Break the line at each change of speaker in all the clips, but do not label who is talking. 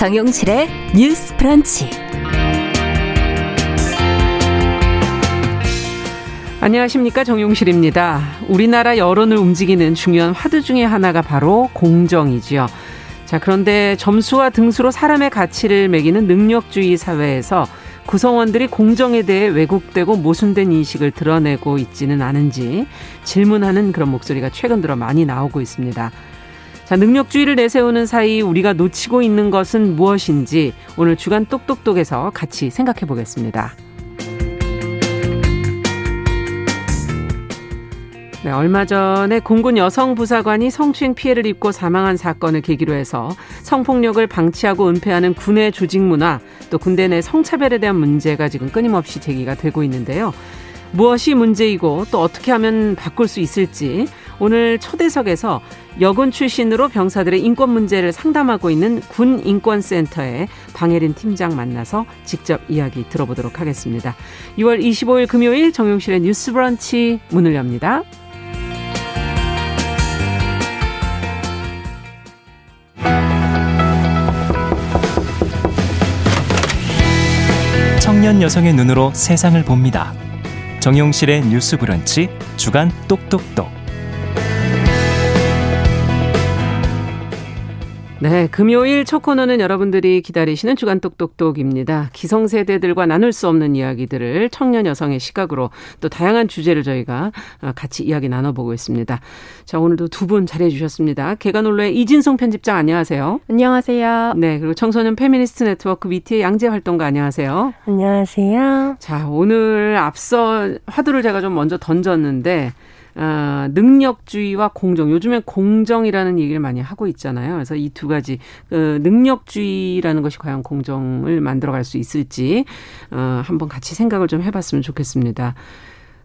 정용실의 뉴스 프런치.
안녕하십니까 정용실입니다. 우리나라 여론을 움직이는 중요한 화두 중의 하나가 바로 공정이지요. 자 그런데 점수와 등수로 사람의 가치를 매기는 능력주의 사회에서 구성원들이 공정에 대해 왜곡되고 모순된 인식을 드러내고 있지는 않은지 질문하는 그런 목소리가 최근 들어 많이 나오고 있습니다. 자, 능력주의를 내세우는 사이 우리가 놓치고 있는 것은 무엇인지 오늘 주간 똑똑똑에서 같이 생각해 보겠습니다. 네, 얼마 전에 공군 여성 부사관이 성추행 피해를 입고 사망한 사건을 계기로 해서 성폭력을 방치하고 은폐하는 군의 조직 문화, 또 군대 내 성차별에 대한 문제가 지금 끊임없이 제기가 되고 있는데요. 무엇이 문제이고 또 어떻게 하면 바꿀 수 있을지 오늘 초대석에서 여군 출신으로 병사들의 인권 문제를 상담하고 있는 군 인권센터의 방혜린 팀장 만나서 직접 이야기 들어보도록 하겠습니다. 6월 25일 금요일 정용실의 뉴스 브런치 문을 엽니다.
청년 여성의 눈으로 세상을 봅니다. 정용실의 뉴스 브런치 주간 똑똑똑.
네, 금요일 첫 코너는 여러분들이 기다리시는 주간 똑똑똑입니다. 기성세대들과 나눌 수 없는 이야기들을 청년 여성의 시각으로 또 다양한 주제를 저희가 어, 같이 이야기 나눠보고 있습니다. 자, 오늘도 두 분 자리해 주셨습니다. 계간 홀로의 이진송 편집장 안녕하세요.
안녕하세요.
네, 그리고 청소년 페미니스트 네트워크 위티의 양재 활동가 안녕하세요.
안녕하세요.
자, 오늘 앞서 화두를 제가 좀 먼저 던졌는데 아, 능력주의와 공정. 요즘에 공정이라는 얘기를 많이 하고 있잖아요. 그래서 이 두 가지 그 능력주의라는 것이 과연 공정을 만들어갈 수 있을지 어, 한번 같이 생각을 좀 해봤으면 좋겠습니다.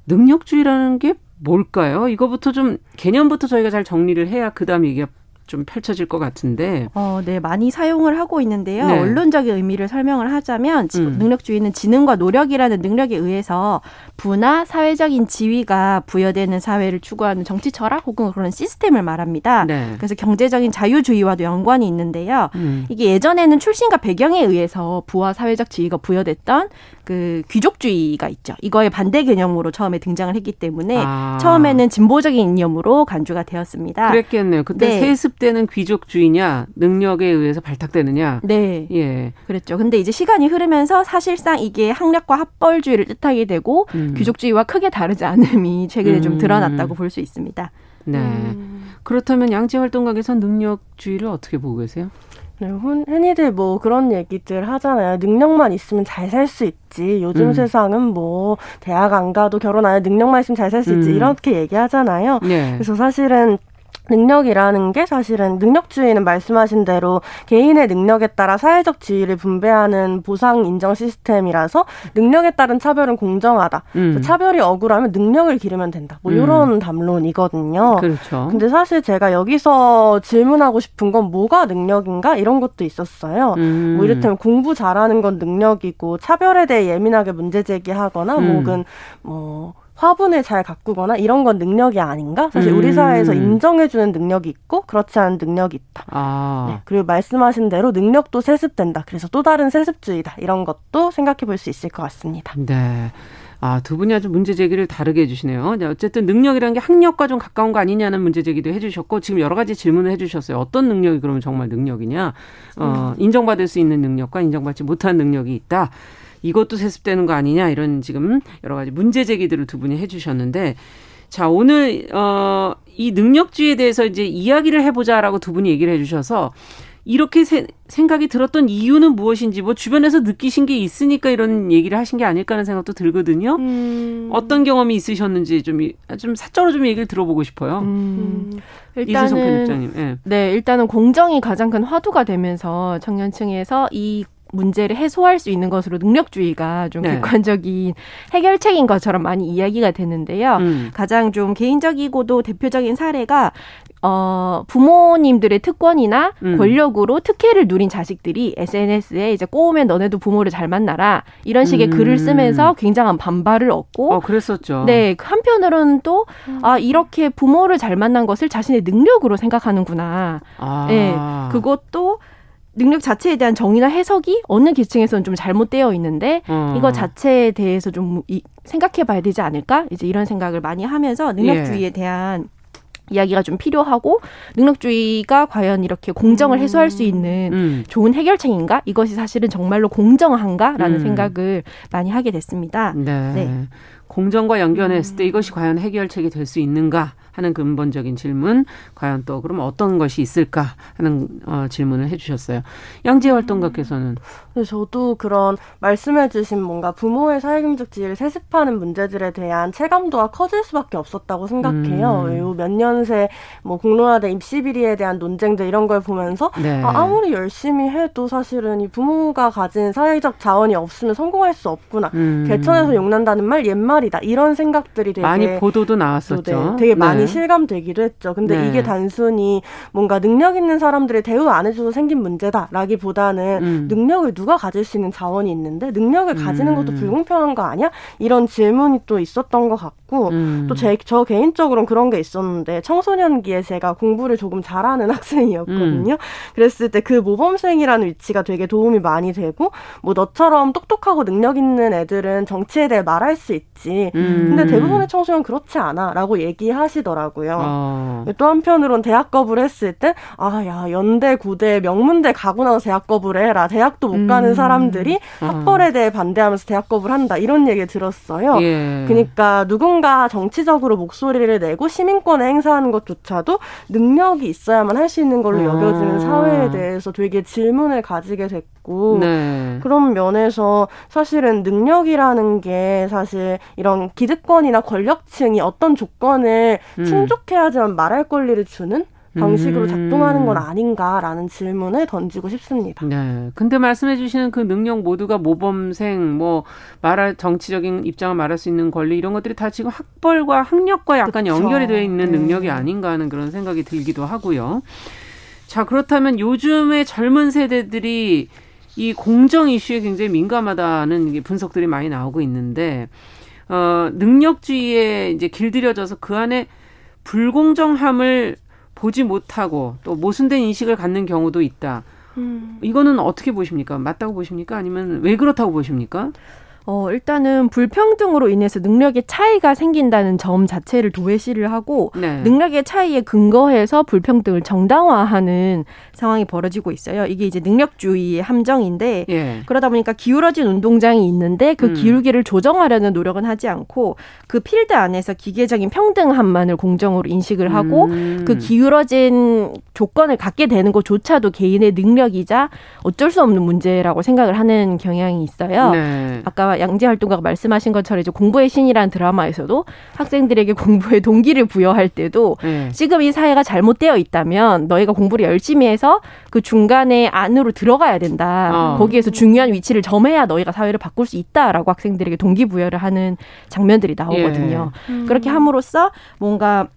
능력주의라는 게 뭘까요? 이거부터 좀 개념부터 저희가 잘 정리를 해야 그다음 얘기가 좀 펼쳐질 것 같은데.
어, 네, 많이 사용을 하고 있는데요.
네.
언론적인 의미를 설명을 하자면
음.
능력주의는 지능과 노력이라는 능력에 의해서 부나 사회적인 지위가 부여되는 사회를 추구하는 정치 철학 혹은 그런 시스템을 말합니다.
네.
그래서 경제적인 자유주의와도 연관이 있는데요.
음.
이게 예전에는 출신과 배경에 의해서 부와 사회적 지위가 부여됐던 그 귀족주의가 있죠. 이거의 반대 개념으로 처음에 등장을 했기 때문에
아.
처음에는 진보적인 이념으로 간주가 되었습니다.
그랬겠네요. 그때
네.
세습되는 귀족주의냐, 능력에 의해서 발탁되느냐.
네.
예.
그랬죠. 근데 이제 시간이 흐르면서 사실상 이게 학력과 합벌주의를 뜻하게 되고
음.
귀족주의와 크게 다르지 않음이 최근에 좀
음.
드러났다고 볼 수 있습니다.
네.
음.
그렇다면 양재 활동가에서 능력주의를 어떻게 보고 계세요?
네, 흔- 흔히들 뭐 그런 얘기들 하잖아요. 능력만 있으면 잘 살 수 있지. 요즘
음.
세상은 뭐 대학 안 가도 결혼 안 해도 능력만 있으면 잘 살수 있지.
음.
이렇게 얘기하잖아요.
네.
그래서 사실은 능력이라는 게 사실은 능력주의는 말씀하신 대로 개인의 능력에 따라 사회적 지위를 분배하는 보상 인정 시스템이라서 능력에 따른 차별은 공정하다.
음.
차별이 억울하면 능력을 기르면 된다. 뭐
음.
이런 담론이거든요.
그렇죠.
근데 사실 제가 여기서 질문하고 싶은 건 뭐가 능력인가 이런 것도 있었어요.
음.
뭐 이를테면 공부 잘하는 건 능력이고 차별에 대해 예민하게 문제 제기하거나
음.
혹은 뭐 화분을 잘 가꾸거나 이런 건 능력이 아닌가? 사실 우리
음.
사회에서 인정해주는 능력이 있고 그렇지 않은 능력이 있다.
아.
네. 그리고 말씀하신 대로 능력도 세습된다. 그래서 또 다른 세습주의다. 이런 것도 생각해 볼 수 있을 것 같습니다.
네. 아, 두 분이 아주 문제 제기를 다르게 해주시네요. 네, 어쨌든 능력이라는 게 학력과 좀 가까운 거 아니냐는 문제 제기도 해주셨고, 지금 여러 가지 질문을 해주셨어요. 어떤 능력이 그러면 정말 능력이냐? 어, 인정받을 수 있는 능력과 인정받지 못한 능력이 있다. 이것도 세습되는 거 아니냐? 이런 지금 여러 가지 문제 제기들을 두 분이 해주셨는데, 자, 오늘, 어, 이 능력주의에 대해서 이제 이야기를 해보자라고 두 분이 얘기를 해주셔서, 이렇게 세- 생각이 들었던 이유는 무엇인지 뭐 주변에서 느끼신 게 있으니까 이런 얘기를 하신 게 아닐까 하는 생각도 들거든요.
음.
어떤 경험이 있으셨는지 좀, 이- 좀 사적으로 좀 얘기를 들어보고 싶어요.
음.
이수성
일단은.
예.
네, 일단은 공정이 가장 큰 화두가 되면서 청년층에서 이 문제를 해소할 수 있는 것으로 능력주의가 좀
네.
객관적인 해결책인 것처럼 많이 이야기가 되는데요.
음.
가장 좀 개인적이고도 대표적인 사례가 어 부모님들의 특권이나
음.
권력으로 특혜를 누린 자식들이 SNS에 이제 꼬우면 너네도 부모를 잘 만나라 이런 식의
음.
글을 쓰면서 굉장한 반발을 얻고
어, 그랬었죠.
네, 한편으로는 또, 아, 이렇게 부모를 잘 만난 것을 자신의 능력으로 생각하는구나.
아.
네, 그것도 능력 자체에 대한 정의나 해석이 어느 계층에서는 좀 잘못되어 있는데
어.
이거 자체에 대해서 좀 이, 생각해봐야 되지 않을까? 이제 이런 생각을 많이 하면서 능력주의에
예.
대한 이야기가 좀 필요하고 능력주의가 과연 이렇게 공정을 해소할 수 있는
음.
좋은 해결책인가? 이것이 사실은 정말로 공정한가라는
음.
생각을 많이 하게 됐습니다.
네.
네.
공정과 연결했을 때 이것이 과연 해결책이 될 수 있는가 하는 근본적인 질문, 과연 또 그럼 어떤 것이 있을까 하는 어, 질문을 해주셨어요. 양재 활동가께서는
근데 저도 그런 말씀해주신 뭔가 부모의 사회경제적 지위를 세습하는 문제들에 대한 체감도가 커질 수밖에 없었다고 생각해요.
음.
요몇 년 새 뭐 공론화된 입시 비리에 대한 논쟁들 이런 걸 보면서
네.
아, 아무리 열심히 해도 사실은 이 부모가 가진 사회적 자원이 없으면 성공할 수 없구나.
음.
개천에서 용난다는 말 옛말이다. 이런 생각들이 되게
많이 보도도
또
나왔었죠.
네, 되게 많이
네.
실감되기도 했죠. 근데
네.
이게 단순히 뭔가 능력 있는 사람들이 대우 안 해줘서 생긴 문제다라기보다는
음.
능력을 누가 가질 수 있는 자원이 있는데 능력을 가지는 것도
음.
불공평한 거 아니야? 이런 질문이 또 있었던 것 같고
음.
또제저 개인적으로는 그런 게 있었는데 청소년기에 제가 공부를 조금 잘하는 학생이었거든요.
음.
그랬을 때 그 모범생이라는 위치가 되게 도움이 많이 되고 뭐 너처럼 똑똑하고 능력 있는 애들은 정치에 대해 말할 수 있지.
음.
근데 대부분의 청소년 그렇지 않아라고 얘기하시더라고요.
어.
또 한편으론 대학 거부를 했을 때, 아, 야, 연대, 고대, 명문대 가고 나서 대학 거부를 해라. 대학도 못 가는
음.
사람들이
어.
학벌에 대해 반대하면서 대학 거부를 한다. 이런 얘기 들었어요.
예.
그러니까 누군 가 정치적으로 목소리를 내고 시민권을 행사하는 것조차도 능력이 있어야만 할 수 있는 걸로
아.
여겨지는 사회에 대해서 되게 질문을 가지게 됐고
네.
그런 면에서 사실은 능력이라는 게 사실 이런 기득권이나 권력층이 어떤 조건을
음.
충족해야지만 말할 권리를 주는 방식으로
음.
작동하는 건 아닌가라는 질문을 던지고 싶습니다.
네. 근데 말씀해 주시는 그 능력 모두가 모범생, 뭐, 말할, 정치적인 입장을 말할 수 있는 권리, 이런 것들이 다 지금 학벌과 학력과 약간
그쵸.
연결이 되어 있는
네.
능력이 아닌가 하는 그런 생각이 들기도 하고요. 자, 그렇다면 요즘의 젊은 세대들이 이 공정 이슈에 굉장히 민감하다는 분석들이 많이 나오고 있는데, 어, 능력주의에 이제 길들여져서 그 안에 불공정함을 보지 못하고 또 모순된 인식을 갖는 경우도 있다. 이거는 어떻게 보십니까? 맞다고 보십니까? 아니면 왜 그렇다고 보십니까?
어, 일단은 불평등으로 인해서 능력의 차이가 생긴다는 점 자체를 도외시를 하고
네.
능력의 차이에 근거해서 불평등을 정당화하는 상황이 벌어지고 있어요. 이게 이제 능력주의의 함정인데
예.
그러다 보니까 기울어진 운동장이 있는데 그
음.
기울기를 조정하려는 노력은 하지 않고 그 필드 안에서 기계적인 평등함만을 공정으로 인식을 하고
음.
그 기울어진 조건을 갖게 되는 것조차도 개인의 능력이자 어쩔 수 없는 문제라고 생각을 하는 경향이 있어요.
네.
아까 양재 활동가가 말씀하신 것처럼 이제 공부의 신이라는 드라마에서도 학생들에게 공부의 동기를 부여할 때도
네.
지금 이 사회가 잘못되어 있다면 너희가 공부를 열심히 해서 그 중간에 안으로 들어가야 된다.
어.
거기에서 중요한 위치를 점해야 너희가 사회를 바꿀 수 있다라고 학생들에게 동기 부여를 하는 장면들이 나오거든요.
예.
그렇게 함으로써 뭔가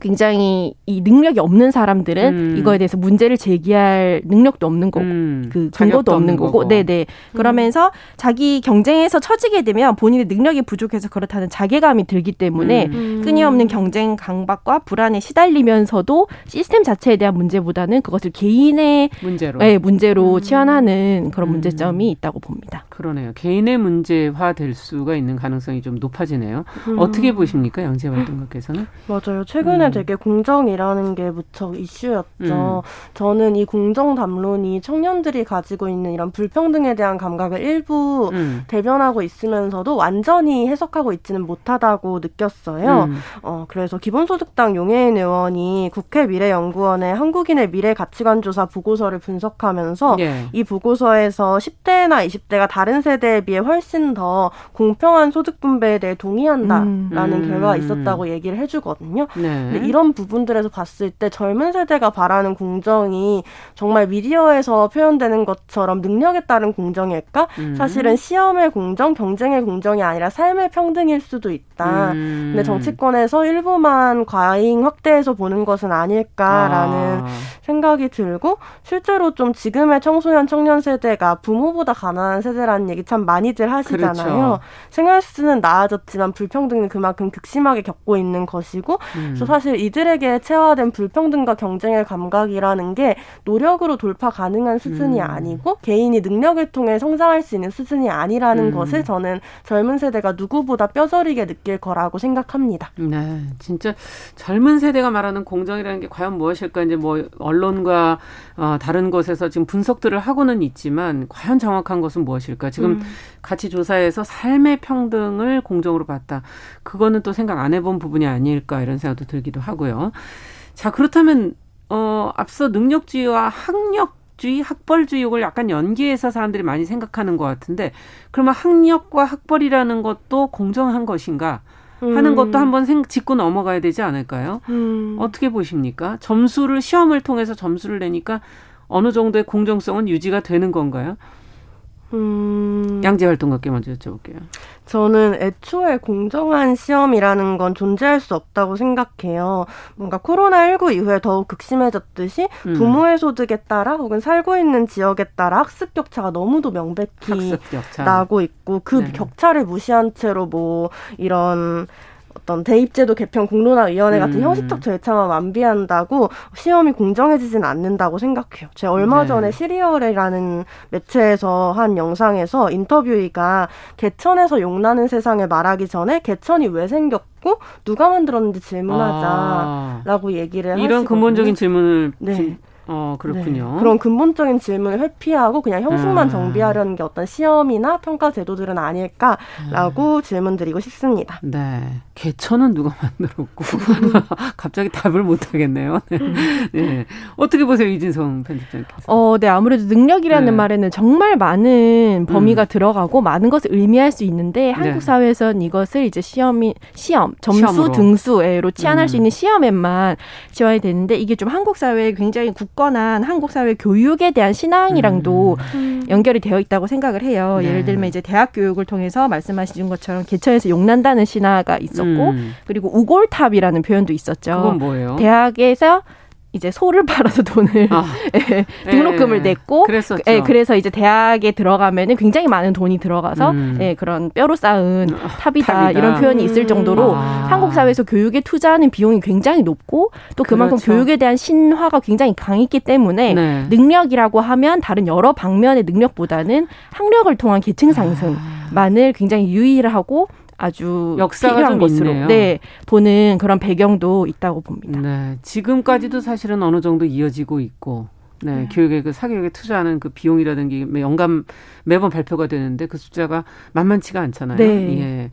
굉장히 이 능력이 없는 사람들은
음.
이거에 대해서 문제를 제기할 능력도 없는 거고
음.
그 근거도 없는 거고,
거고.
네네. 그러면서 자기 경쟁에서 처지게 되면 본인의 능력이 부족해서 그렇다는 자괴감이 들기 때문에
음.
끊임없는 경쟁 강박과 불안에 시달리면서도 시스템 자체에 대한 문제보다는 그것을 개인의
문제로.
네, 문제로 치환하는 그런
음.
문제점이 있다고 봅니다.
그러네요. 개인의 문제화 될 수가 있는 가능성이 좀 높아지네요. 어떻게 보십니까, 양재 활동가께서는?
맞아요. 최근에
음.
되게 공정이라는 게 무척 이슈였죠. 저는 이 공정 담론이 청년들이 가지고 있는 이런 불평등에 대한 감각을 일부
음.
대변하고 있으면서도 완전히 해석하고 있지는 못하다고 느꼈어요.
음.
어, 그래서 기본소득당 용해인 의원이 국회 미래연구원의 한국인의 미래 가치관 조사 보고서를 분석하면서
예.
이 보고서에서 10대나 20대가 다른 세대에 비해 훨씬 더 공평한 소득 분배에 대해 동의한다라는
음.
결과가 있었다고 얘기를 해주거든요.
네.
근데 이런 부분들에서 봤을 때 젊은 세대가 바라는 공정이 정말 미디어에서 표현되는 것처럼 능력에 따른 공정일까?
음.
사실은 시험의 공정, 경쟁의 공정이 아니라 삶의 평등일 수도 있다.
음.
근데 정치권에서 일부만 과잉 확대해서 보는 것은 아닐까라는
아.
생각이 들고 실제로 좀 지금의 청소년 청년 세대가 부모보다 가난한 세대라 는 나아졌다라는 얘기 참 많이들 하시잖아요.
그렇죠.
생활 수준은 나아졌지만 불평등은 그만큼 극심하게 겪고 있는 것이고
음.
그래서 사실 이들에게 체화된 불평등과 경쟁의 감각이라는 게 노력으로 돌파 가능한 수준이
음.
아니고 개인이 능력을 통해 성장할 수 있는 수준이 아니라는
음.
것을 저는 젊은 세대가 누구보다 뼈저리게 느낄 거라고 생각합니다.
네, 진짜 젊은 세대가 말하는 공정이라는 게 과연 무엇일까? 이제 뭐 언론과 어, 다른 곳에서 지금 분석들을 하고는 있지만 과연 정확한 것은 무엇일까? 지금
음.
같이 조사해서 삶의 평등을 공정으로 봤다. 그거는 또 생각 안 해본 부분이 아닐까 이런 생각도 들기도 하고요. 자, 그렇다면 어, 앞서 능력주의와 학력 주의, 학벌주의 이걸 약간 연계해서 사람들이 많이 생각하는 것 같은데 그러면 학력과 학벌이라는 것도 공정한 것인가? 하는 것도 한번 생, 짚고 넘어가야 되지 않을까요?
음.
어떻게 보십니까? 점수를 시험을 통해서 점수를 내니까 어느 정도의 공정성은 유지가 되는 건가요?
음.
양재 활동가께 먼저 여쭤볼게요.
저는 애초에 공정한 시험이라는 건 존재할 수 없다고 생각해요. 뭔가 코로나19 이후에 더욱 극심해졌듯이
음.
부모의 소득에 따라 혹은 살고 있는 지역에 따라 학습 격차가 너무도 명백히
학습 격차.
나고 있고 그
네.
격차를 무시한 채로 뭐 이런 어떤 대입제도 개편 공론화위원회 같은
음.
형식적 절차만 완비한다고 시험이 공정해지진 않는다고 생각해요. 제가 얼마
네.
전에 시리얼이라는 매체에서 한 영상에서 인터뷰이가 개천에서 용나는 세상을 말하기 전에 개천이 왜 생겼고 누가 만들었는지 질문하자라고
아,
얘기를
이런
하시거든요.
근본적인 질문을
네.
지- 어 그렇군요.
네. 그런 근본적인 질문을 회피하고 그냥 형식만
아.
정비하려는 게 어떤 시험이나 평가 제도들은 아닐까라고 질문드리고 싶습니다.
네. 개천은 누가 만들었고 갑자기 답을 못 하겠네요. 네. 네. 어떻게 보세요, 이진성 편집장께서?
어, 네, 아무래도 능력이라는
네.
말에는 정말 많은 범위가
음.
들어가고 많은 것을 의미할 수 있는데 한국 사회에서는 이것을 이제 시험이 시험 점수
네. 시험으로.
등수로 치환할 수
음.
있는 시험에만 지원이 되는데 이게 좀 한국 사회에 굉장히 굳건한 한국 사회 교육에 대한 신앙이랑도 연결이 되어 있다고 생각을 해요.
네.
예를 들면 이제 대학 교육을 통해서 말씀하신 것처럼 개천에서 용난다는 신화가 있었고
음.
그리고 우골탑이라는 표현도 있었죠.
그건 뭐예요?
대학에서 이제 소를 팔아서 돈을
아,
예, 등록금을
예,
냈고
그랬었죠.
예, 그래서 이제 대학에 들어가면은 굉장히 많은 돈이 들어가서
음.
예, 그런 뼈로 쌓은 탑이다,
탑이다.
이런 표현이 있을 정도로
아.
한국 사회에서 교육에 투자하는 비용이 굉장히 높고 또 그만큼
그렇죠.
교육에 대한 신화가 굉장히 강했기 때문에
네.
능력이라고 하면 다른 여러 방면의 능력보다는 학력을 통한 계층 상승만을 굉장히 유의하고 아주
역사가
필요한
좀
것으로
있네요.
네, 보는 그런 배경도 있다고 봅니다.
네. 지금까지도 사실은 어느 정도 이어지고 있고, 네. 교육에 그 사교육에 투자하는 그 비용이라든 게 연간 매번 발표가 되는데 그 숫자가 만만치가 않잖아요.
네.
예.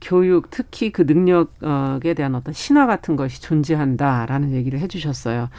교육, 특히 그 능력에 대한 어떤 신화 같은 것이 존재한다라는 얘기를 해주셨어요.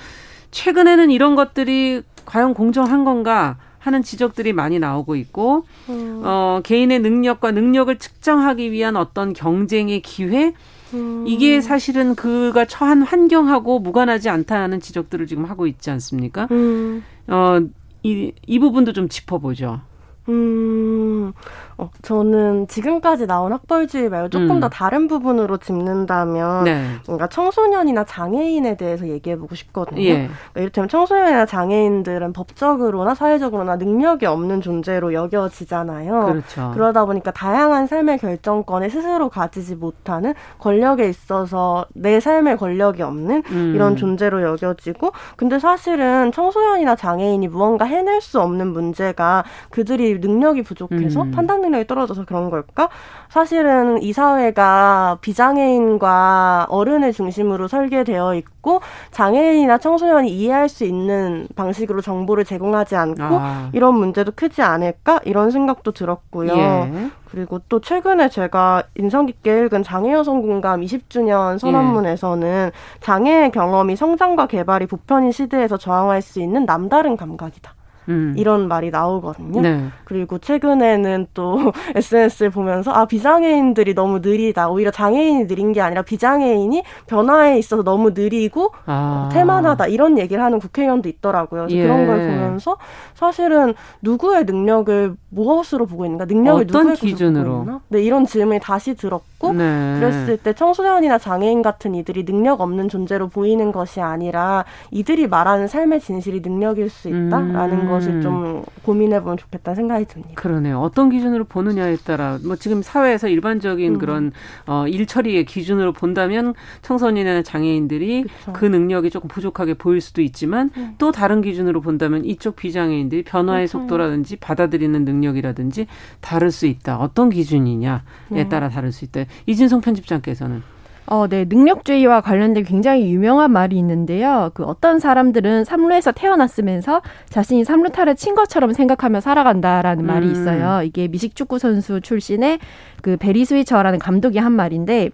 최근에는 이런 것들이 과연 공정한 건가 하는 지적들이 많이 나오고 있고,
음.
어, 개인의 능력과 능력을 측정하기 위한 어떤 경쟁의 기회,
음.
이게 사실은 그가 처한 환경하고 무관하지 않다는 지적들을 지금 하고 있지 않습니까?
음,
어, 이, 이 부분도 좀 짚어보죠.
음, 어, 저는 지금까지 나온 학벌주의 말고 조금
음.
더 다른 부분으로 짚는다면
네.
뭔가 청소년이나 장애인에 대해서 얘기해보고 싶거든요.
예.
그러니까 이를테면 청소년이나 장애인들은 법적으로나 사회적으로나 능력이 없는 존재로 여겨지잖아요.
그렇죠.
그러다 보니까 다양한 삶의 결정권을 스스로 가지지 못하는 권력에 있어서 내 삶의 권력이 없는
음.
이런 존재로 여겨지고 근데 사실은 청소년이나 장애인이 무언가 해낼 수 없는 문제가 그들이 능력이 부족해서
음.
판단 능력이 떨어져서 그런 걸까? 사실은 이 사회가 비장애인과 어른을 중심으로 설계되어 있고 장애인이나 청소년이 이해할 수 있는 방식으로 정보를 제공하지 않고
아.
이런 문제도 크지 않을까 이런 생각도 들었고요.
예.
그리고 또 최근에 제가 인상 깊게 읽은 장애 여성 공감 20주년 선언문에서는 장애의 경험이 성장과 개발이 보편인 시대에서 저항할 수 있는 남다른 감각이다.
음.
이런 말이 나오거든요.
네.
그리고 최근에는 또 SNS를 보면서 아 비장애인들이 너무 느리다. 오히려 장애인이 느린 게 아니라 비장애인이 변화에 있어서 너무 느리고
아.
태만하다 이런 얘기를 하는 국회의원도 있더라고요.
예.
그런 걸 보면서 사실은 누구의 능력을 무엇으로 보고 있는가? 능력을
어떤 기준으로?
네, 이런 질문이 다시 들었고
네.
그랬을 때 청소년이나 장애인 같은 이들이 능력 없는 존재로 보이는 것이 아니라 이들이 말하는 삶의 진실이 능력일 수 있다라는
음.
것을 좀 고민해 보면 좋겠다는 생각이 듭니다.
그러네요. 어떤 기준으로 보느냐에 따라 뭐 지금 사회에서 일반적인
음.
그런 어, 일처리의 기준으로 본다면 청소년이나 장애인들이
그쵸.
그 능력이 조금 부족하게 보일 수도 있지만
음.
또 다른 기준으로 본다면 이쪽 비장애인들이 변화의
그쵸.
속도라든지 받아들이는 능력이라든지 다를 수 있다. 어떤 기준이냐에
네.
따라 다를 수 있다. 이진성 편집장께서는
어, 네. 능력주의와 관련된 굉장히 유명한 말이 있는데요. 그 어떤 사람들은 삼루에서 태어났으면서 자신이 삼루타를 친 것처럼 생각하며 살아간다라는 말이
음.
있어요. 이게 미식축구 선수 출신의 그 베리 스위처라는 감독이 한 말인데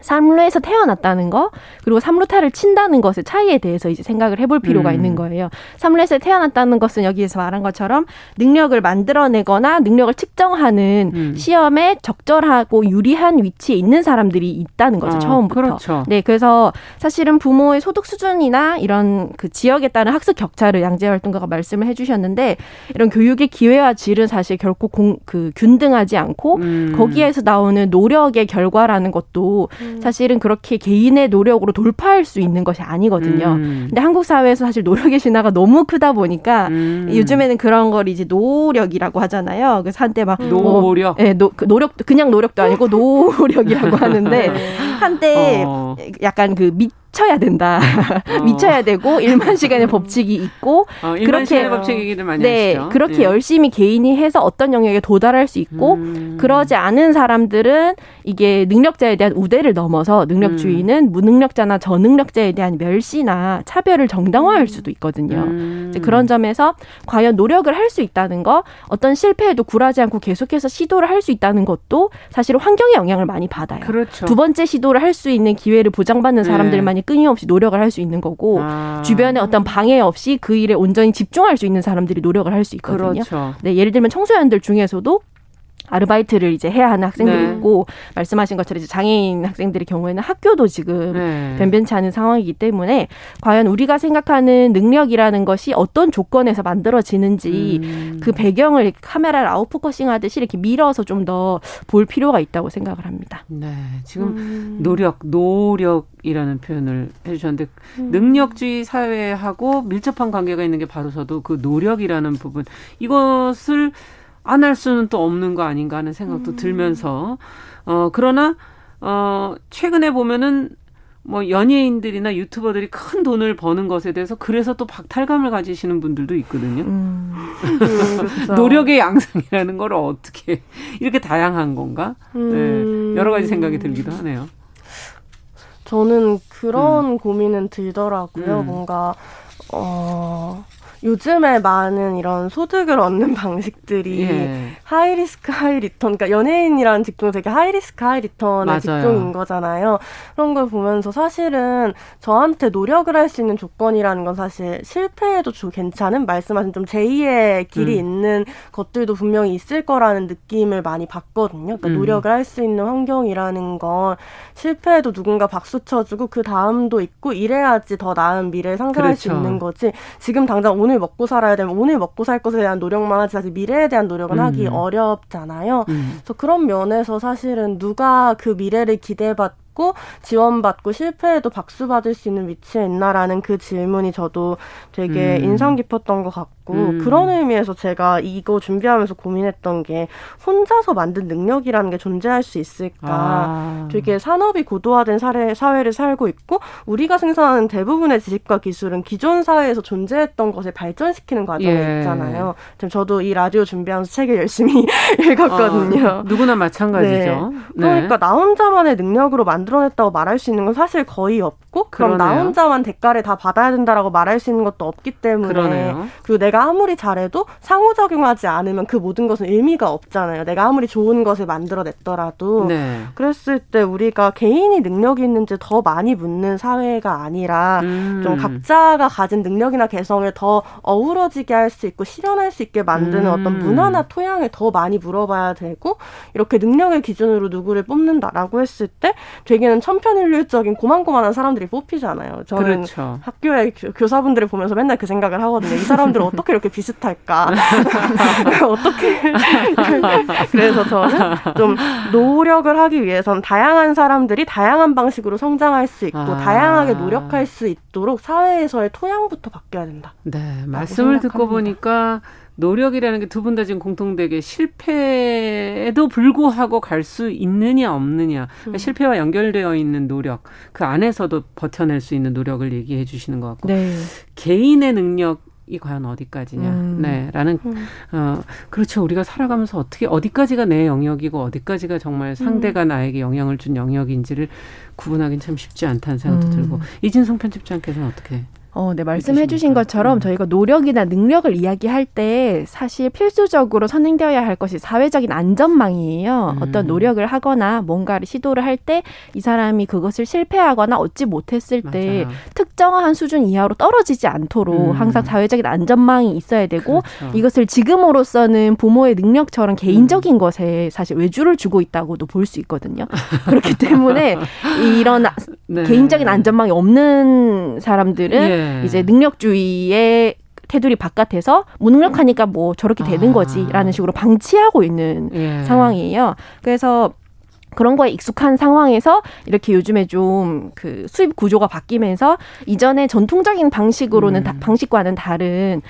삼루에서 태어났다는 거 그리고 삼루타를 친다는 것의 차이에 대해서 이제 생각을 해볼 필요가
음.
있는 거예요. 삼루에서 태어났다는 것은 여기에서 말한 것처럼 능력을 만들어내거나 능력을 측정하는
음.
시험에 적절하고 유리한 위치에 있는 사람들이 있다는 거죠.
어,
처음부터.
그렇죠.
네, 그래서 사실은 부모의 소득 수준이나 이런 그 지역에 따른 학습 격차를 양재 활동가가 말씀을 해주셨는데 이런 교육의 기회와 질은 사실 결코 공, 그 균등하지 않고
음.
거기에서 나오는 노력의 결과라는 것도 사실은 그렇게 개인의 노력으로 돌파할 수 있는 것이 아니거든요.
음.
근데 한국 사회에서 사실 노력의 신화가 너무 크다 보니까
음.
요즘에는 그런 걸 이제 노오력이라고 하잖아요. 그래서 한때 막
노오력.
예, 노, 그 노력 그냥 노력도 아니고 노오력이라고 하는데 한때
어.
약간 그 미쳐야 된다. 미쳐야 되고 일만 시간의 법칙이 있고
어,
그렇게-
시간의 법칙 얘기를 많이
네,
하시죠.
그렇게
예.
열심히 개인이 해서 어떤 영역에 도달할 수 있고
음.
그러지 않은 사람들은 이게 능력자에 대한 우대를 넘어서 능력주의는 무능력자나 저능력자에 대한 멸시나 차별을 정당화할 수도 있거든요.
음.
이제 그런 점에서 과연 노력을 할 수 있다는 거, 어떤 실패에도 굴하지 않고 계속해서 시도를 할 수 있다는 것도 사실 환경의 영향을 많이 받아요.
그렇죠.
두 번째 시도를 할 수 있는 기회를 보장받는
네.
사람들만이 끊임없이 노력을 할 수 있는 거고
아.
주변에 어떤 방해 없이 그 일에 온전히 집중할 수 있는 사람들이 노력을 할 수 있거든요.
그렇죠.
네, 예를 들면 청소년들 중에서도 아르바이트를 이제 해야 하는 학생들이
네.
있고 말씀하신 것처럼 이제 장애인 학생들의 경우에는 학교도 지금
네.
변변치 않은 상황이기 때문에 과연 우리가 생각하는 능력이라는 것이 어떤 조건에서 만들어지는지
음.
그 배경을 카메라를 out focusing 하듯이 이렇게 밀어서 좀 더 볼 필요가 있다고 생각을 합니다.
네, 지금
음.
노력, 노력이라는 표현을 해주셨는데 능력주의 사회하고 밀접한 관계가 있는 게 바로 저도 그 노력이라는 부분 이것을 안 할 수는 또 없는 거 아닌가 하는 생각도 들면서 어 그러나 어 최근에 보면은 뭐 연예인들이나 유튜버들이 큰 돈을 버는 것에 대해서 그래서 또 박탈감을 가지시는 분들도 있거든요.
음.
그렇죠.
노력의 양상이라는 걸 어떻게 이렇게 다양한 건가?
음.
네, 여러 가지 생각이 들기도 하네요.
저는 그런 고민은 들더라고요.
음.
뭔가 어 요즘에 많은 이런 소득을 얻는 방식들이
예.
high risk high return 그러니까 연예인이라는 직종은 되게 high risk high return의
맞아요.
직종인 거잖아요. 그런 걸 보면서 사실은 저한테 노력을 할 수 있는 조건이라는 건 사실 실패해도 좀 괜찮은 말씀하신 좀 제2의 길이
음.
있는 것들도 분명히 있을 거라는 느낌을 많이 받거든요. 그러니까
음.
노력을 할 수 있는 환경이라는 건 실패해도 누군가 박수 쳐주고 그 다음도 있고 이래야지 더 나은 미래를 상상할 수
그렇죠.
있는 거지. 지금 당장 오늘 먹고 살아야 되면 오늘 먹고 살 것에 대한 노력만 하지 사실 미래에 대한 노력은
음.
하기 어렵잖아요.
음.
그래서 그런 면에서 사실은 누가 그 미래를 기대받고 지원받고 실패해도 박수 받을 수 있는 위치에 있나라는 그 질문이 저도 되게
음.
인상 깊었던 것 같고
음.
그런 의미에서 제가 이거 준비하면서 고민했던 게 혼자서 만든 능력이라는 게 존재할 수 있을까
아.
되게 산업이 고도화된 사회, 사회를 살고 있고 우리가 생산하는 대부분의 지식과 기술은 기존 사회에서 존재했던 것을 발전시키는 과정에
예.
있잖아요. 지금 저도 이 라디오 준비하면서 책을 열심히 읽었거든요.
어, 누구나 마찬가지죠. 네.
그러니까 나 혼자만의 능력으로 만들어냈다고 말할 수 있는 건 사실 거의 없고 그럼 나
그러네요.
혼자만 대가를 다 받아야 된다라고 말할 수 있는 것도 없기 때문에
그러네요.
그리고 내가 아무리 잘해도 상호작용하지 않으면 그 모든 것은 의미가 없잖아요. 내가 아무리 좋은 것을 만들어냈더라도
네.
그랬을 때 우리가 개인이 능력이 있는지 더 많이 묻는 사회가 아니라
음.
좀 각자가 가진 능력이나 개성을 더 어우러지게 할 수 있고 실현할 수 있게 만드는
음.
어떤 문화나 토양을 더 많이 물어봐야 되고 이렇게 능력을 기준으로 누구를 뽑는다라고 했을 때 되게는 천편일률적인 고만고만한 사람들이 뽑히잖아요. 저는
그렇죠.
학교의 교- 교사분들을 보면서 맨날 그 생각을 하거든요. 이 사람들을 어떻게 어떻게 이렇게 비슷할까? 어떻게 그래서 저는 좀 노력을 하기 위해선 다양한 사람들이 다양한 방식으로 성장할 수 있고 아. 다양하게 노력할 수 있도록 사회에서의 토양부터 바뀌어야 된다.
네, 말씀을 생각합니다. 듣고 보니까 노력이라는 게 두 분 다 지금 공통되게 실패에도 불구하고 갈 수 있느냐 없느냐 그러니까 음. 실패와 연결되어 있는 노력 그 안에서도 버텨낼 수 있는 노력을 얘기해 주시는 것 같고 네. 개인의 능력 이 과연 어디까지냐, 음. 네,라는 음. 어 그렇죠. 우리가 살아가면서 어떻게 어디까지가 내 영역이고 어디까지가 정말 상대가 음. 나에게 영향을 준 영역인지를 구분하기는 참 쉽지 않다는 생각도 음. 들고 이진성 편집장께서는 어떻게?
어, 네, 말씀해 주신 것처럼 음. 저희가 노력이나 능력을 이야기할 때 사실 필수적으로 선행되어야 할 것이 사회적인 안전망이에요. 음. 어떤 노력을 하거나 뭔가를 시도를 할 때 이 사람이 그것을 실패하거나 얻지 못했을 때 맞아요. 특정한 수준 이하로 떨어지지 않도록 음. 항상 사회적인 안전망이 있어야 되고 그렇죠. 이것을 지금으로서는 부모의 능력처럼 개인적인 음. 것에 사실 외주를 주고 있다고도 볼 수 있거든요. 그렇기 때문에 이런 네. 개인적인 안전망이 없는 사람들은 예. 네. 이제 능력주의의 테두리 바깥에서 무능력하니까 뭐 저렇게 되는 아. 거지라는 식으로 방치하고 있는 예. 상황이에요. 그래서 그런 거에 익숙한 상황에서 이렇게 요즘에 좀 그 수입 구조가 바뀌면서 이전에 전통적인 방식으로는 음. 다, 방식과는 다른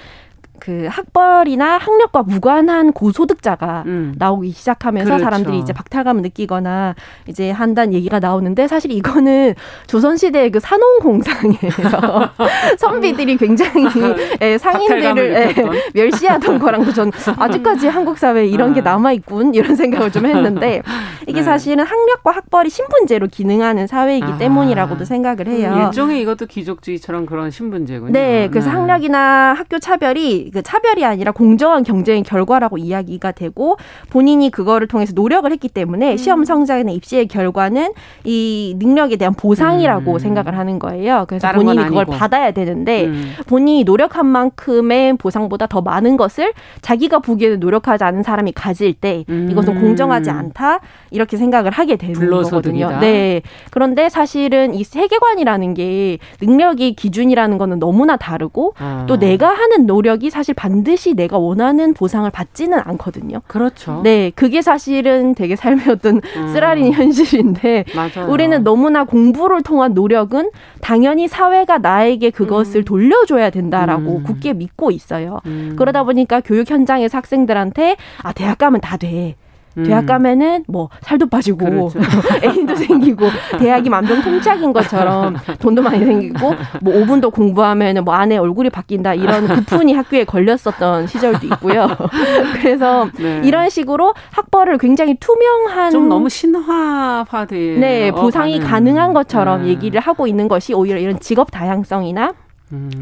그 학벌이나 학력과 무관한 고소득자가 음. 나오기 시작하면서 그렇죠. 사람들이 이제 박탈감을 느끼거나 이제 한다는 얘기가 나오는데 사실 이거는 조선시대 그 산업공상에서 선비들이 굉장히 예, 상인들을 예, 멸시하던 거랑도 전 아직까지 한국 사회에 이런 게 아. 남아있군 이런 생각을 좀 했는데 이게 네. 사실은 학력과 학벌이 신분제로 기능하는 사회이기 아. 때문이라고도 생각을 해요.
음, 일종의 이것도 귀족주의처럼 그런 신분제군요.
네, 그래서 네. 학력이나 학교 차별이 그 차별이 아니라 공정한 경쟁의 결과라고 이야기가 되고 본인이 그거를 통해서 노력을 했기 때문에 음. 시험 성적이나 입시의 결과는 이 능력에 대한 보상이라고 음. 생각을 하는 거예요. 그래서 본인이 그걸 받아야 되는데 음. 본인이 노력한 만큼의 보상보다 더 많은 것을 자기가 보기에는 노력하지 않은 사람이 가질 때 이것은 음. 공정하지 않다 이렇게 생각을 하게 되는 거거든요. 네. 그런데 사실은 이 세계관이라는 게 능력이 기준이라는 거는 너무나 다르고 아. 또 내가 하는 노력이 사실 반드시 내가 원하는 보상을 받지는 않거든요.
그렇죠.
네, 그게 사실은 되게 삶의 어떤 음. 쓰라린 현실인데 맞아요. 우리는 너무나 공부를 통한 노력은 당연히 사회가 나에게 그것을 음. 돌려줘야 된다라고 음. 굳게 믿고 있어요. 음. 그러다 보니까 교육 현장에서 학생들한테 아 대학 가면 다 돼. 대학 음. 가면은 뭐 살도 빠지고 그렇죠. 애인도 생기고 대학이 만병통치약인 것처럼 돈도 많이 생기고 뭐 5분도 공부하면은 뭐 아내 얼굴이 바뀐다 이런 구푼이 학교에 걸렸었던 시절도 있고요. 그래서 네. 이런 식으로 학벌을 굉장히 투명한
좀 너무 신화화돼
네 보상이 가능한 것처럼 네. 얘기를 하고 있는 것이 오히려 이런 직업 다양성이나 음.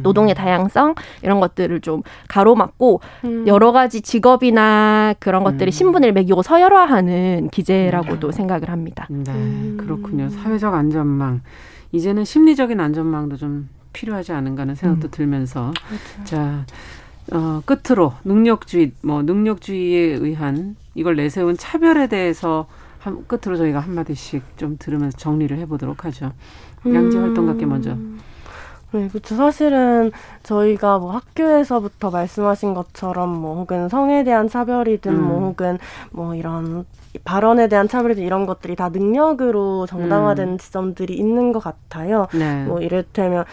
노동의 다양성 이런 것들을 좀 가로막고 음. 여러 가지 직업이나 그런 것들이 음. 신분을 매기고 서열화하는 기제라고도 음. 생각을 합니다.
네, 음. 그렇군요. 사회적 안전망 이제는 심리적인 안전망도 좀 필요하지 않은가 하는 생각도 음. 들면서 그렇죠. 자 어, 끝으로 능력주의 뭐 능력주의에 의한 이걸 내세운 차별에 대해서 한, 끝으로 저희가 한 마디씩 좀 들으면서 정리를 해보도록 하죠. 양재 활동가께 먼저.
네, 그렇죠. 사실은 저희가 뭐 학교에서부터 말씀하신 것처럼 뭐 혹은 성에 대한 차별이든 뭐 음. 뭐 혹은 뭐 이런 발언에 대한 차별이든 이런 것들이 다 능력으로 정당화된 음. 지점들이 있는 것 같아요. 네. 뭐 이를테면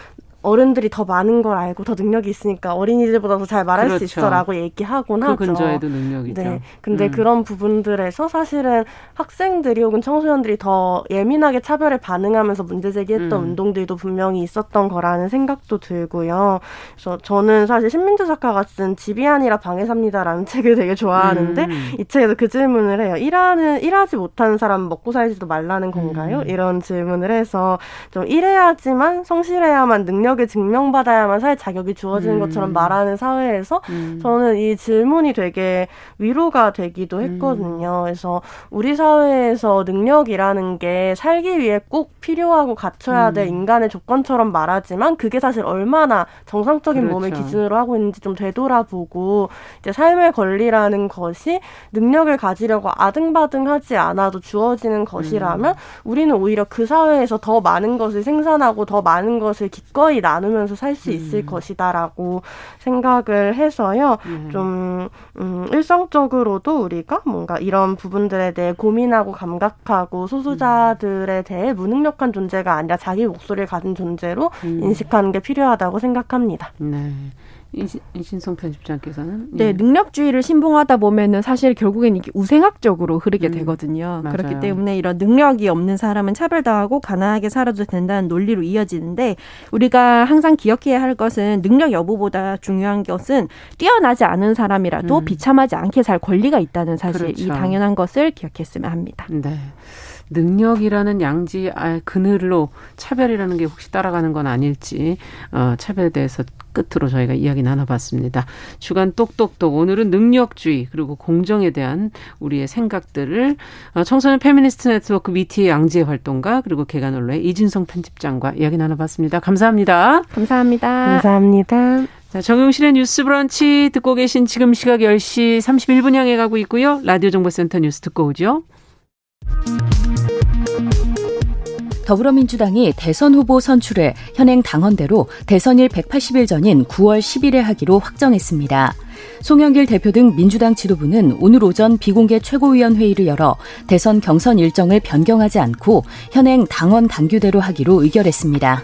어른들이 더 많은 걸 알고 더 능력이 있으니까 어린이들보다 더 잘 말할 그렇죠. 수 있어라고 얘기하곤
그
하죠.
근저에도 능력이죠. 네.
근데 음. 그런 부분들에서 사실은 학생들이 혹은 청소년들이 더 예민하게 차별에 반응하면서 문제 제기했던 음. 운동들도 분명히 있었던 거라는 생각도 들고요. 그래서 저는 사실 신민주 작가가 쓴 집이 아니라 방에 삽니다라는 책을 되게 좋아하는데 음. 이 책에서 그 질문을 해요. 일하는 일하지 못하는 사람 먹고 살지도 말라는 건가요? 음. 이런 질문을 해서 좀 일해야지만 성실해야만 능력 능력을 증명받아야만 살 자격이 주어지는 음. 것처럼 말하는 사회에서 음. 저는 이 질문이 되게 위로가 되기도 했거든요. 음. 그래서 우리 사회에서 능력이라는 게 살기 위해 꼭 필요하고 갖춰야 될 음. 인간의 조건처럼 말하지만 그게 사실 얼마나 정상적인 그렇죠. 몸을 기준으로 하고 있는지 좀 되돌아보고 이제 삶의 권리라는 것이 능력을 가지려고 아등바등하지 않아도 주어지는 것이라면 음. 우리는 오히려 그 사회에서 더 많은 것을 생산하고 더 많은 것을 기꺼이 나누면서 살 수 있을 음. 것이다라고 생각을 해서요. 음. 좀 음, 일성적으로도 우리가 뭔가 이런 부분들에 대해 고민하고 감각하고 소수자들에 대해 무능력한 존재가 아니라 자기 목소리를 가진 존재로 음. 인식하는 게 필요하다고 생각합니다.
네. 이신성 편집장께서는
네 예. 능력주의를 신봉하다 보면은 사실 결국엔 이게 우생학적으로 흐르게 음, 되거든요. 맞아요. 그렇기 때문에 이런 능력이 없는 사람은 차별당하고 가난하게 살아도 된다는 논리로 이어지는데 우리가 항상 기억해야 할 것은 능력 여부보다 중요한 것은 뛰어나지 않은 사람이라도 음. 비참하지 않게 살 권리가 있다는 사실 그렇죠. 이 당연한 것을 기억했으면 합니다.
네. 능력이라는 양지 아, 그늘로 차별이라는 게 혹시 따라가는 건 아닐지 어, 차별에 대해서 끝으로 저희가 이야기 나눠봤습니다. 주간 똑똑똑 오늘은 능력주의 그리고 공정에 대한 우리의 생각들을 어, 청소년 페미니스트 네트워크 위티의 양지혜 활동가 그리고 개관언로의 이진성 편집장과 이야기 나눠봤습니다. 감사합니다.
감사합니다.
감사합니다.
자, 정용실의 뉴스 브런치 듣고 계신 지금 시각 10시 31분 향해 가고 있고요. 라디오 정보센터 뉴스 듣고 오죠.
더불어민주당이 대선 후보 선출을 현행 당헌대로 대선일 180일 전인 9월 10일에 하기로 확정했습니다. 송영길 대표 등 민주당 지도부는 오늘 오전 비공개 최고위원회의를 열어 대선 경선 일정을 변경하지 않고 현행 당원 당규대로 하기로 의결했습니다.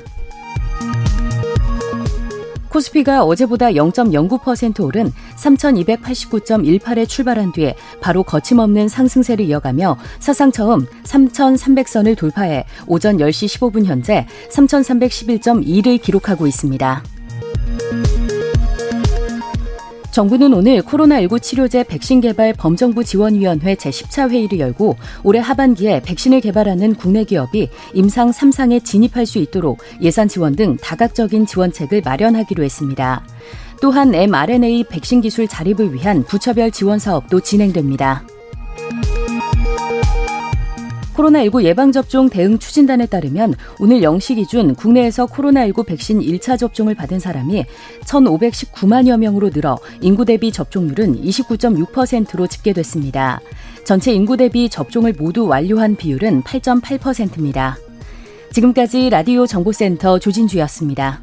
코스피가 어제보다 0.09% 오른 3,289.18에 출발한 뒤에 바로 거침없는 상승세를 이어가며 사상 처음 3,300선을 돌파해 오전 10시 15분 현재 3,311.2를 기록하고 있습니다. 정부는 오늘 코로나19 치료제 백신 개발 범정부 지원위원회 제10차 회의를 열고 올해 하반기에 백신을 개발하는 국내 기업이 임상 3상에 진입할 수 있도록 예산 지원 등 다각적인 지원책을 마련하기로 했습니다. 또한 mRNA 백신 기술 자립을 위한 부처별 지원 사업도 진행됩니다. 코로나19 예방접종 대응 추진단에 따르면 오늘 0시 기준 국내에서 코로나19 백신 1차 접종을 받은 사람이 1,519만여 명으로 늘어 인구 대비 접종률은 29.6%로 집계됐습니다. 전체 인구 대비 접종을 모두 완료한 비율은 8.8%입니다. 지금까지 라디오 정보센터 조진주였습니다.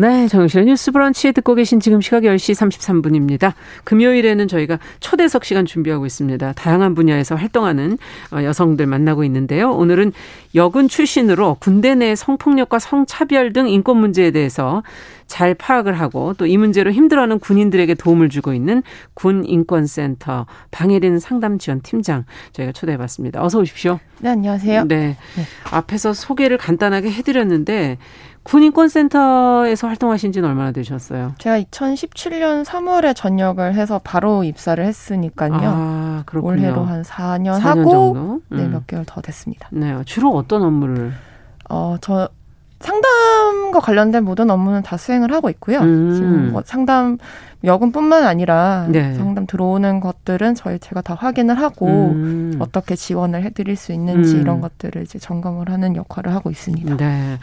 네, 정실의 뉴스 브런치 듣고 계신 지금 시각 10시 33분입니다. 금요일에는 저희가 초대석 시간 준비하고 있습니다. 다양한 분야에서 활동하는 어, 여성들 만나고 있는데요. 오늘은 여군 출신으로 군대 내 성폭력과 성차별 등 인권 문제에 대해서 잘 파악을 하고 또 이 문제로 힘들어하는 군인들에게 도움을 주고 있는 군인권센터 방해린 상담지원 팀장 저희가 초대해봤습니다. 어서 오십시오.
네, 안녕하세요.
네. 네. 앞에서 소개를 간단하게 해드렸는데 군인권센터에서 활동하신 지는 얼마나 되셨어요?
제가 2017년 3월에 전역을 해서 바로 입사를 했으니까요. 아, 그렇군요. 올해로 한 4년, 4년 하고 정도? 네, 음. 네, 몇 개월 더 됐습니다.
네, 주로 어떤 업무를?
어, 저 상담과 관련된 모든 업무는 다 수행을 하고 있고요. 음. 지금 뭐 상담 여금뿐만 아니라 네. 상담 들어오는 것들은 저희 제가 다 확인을 하고 음. 어떻게 지원을 해드릴 수 있는지 음. 이런 것들을 이제 점검을 하는 역할을 하고 있습니다.
네.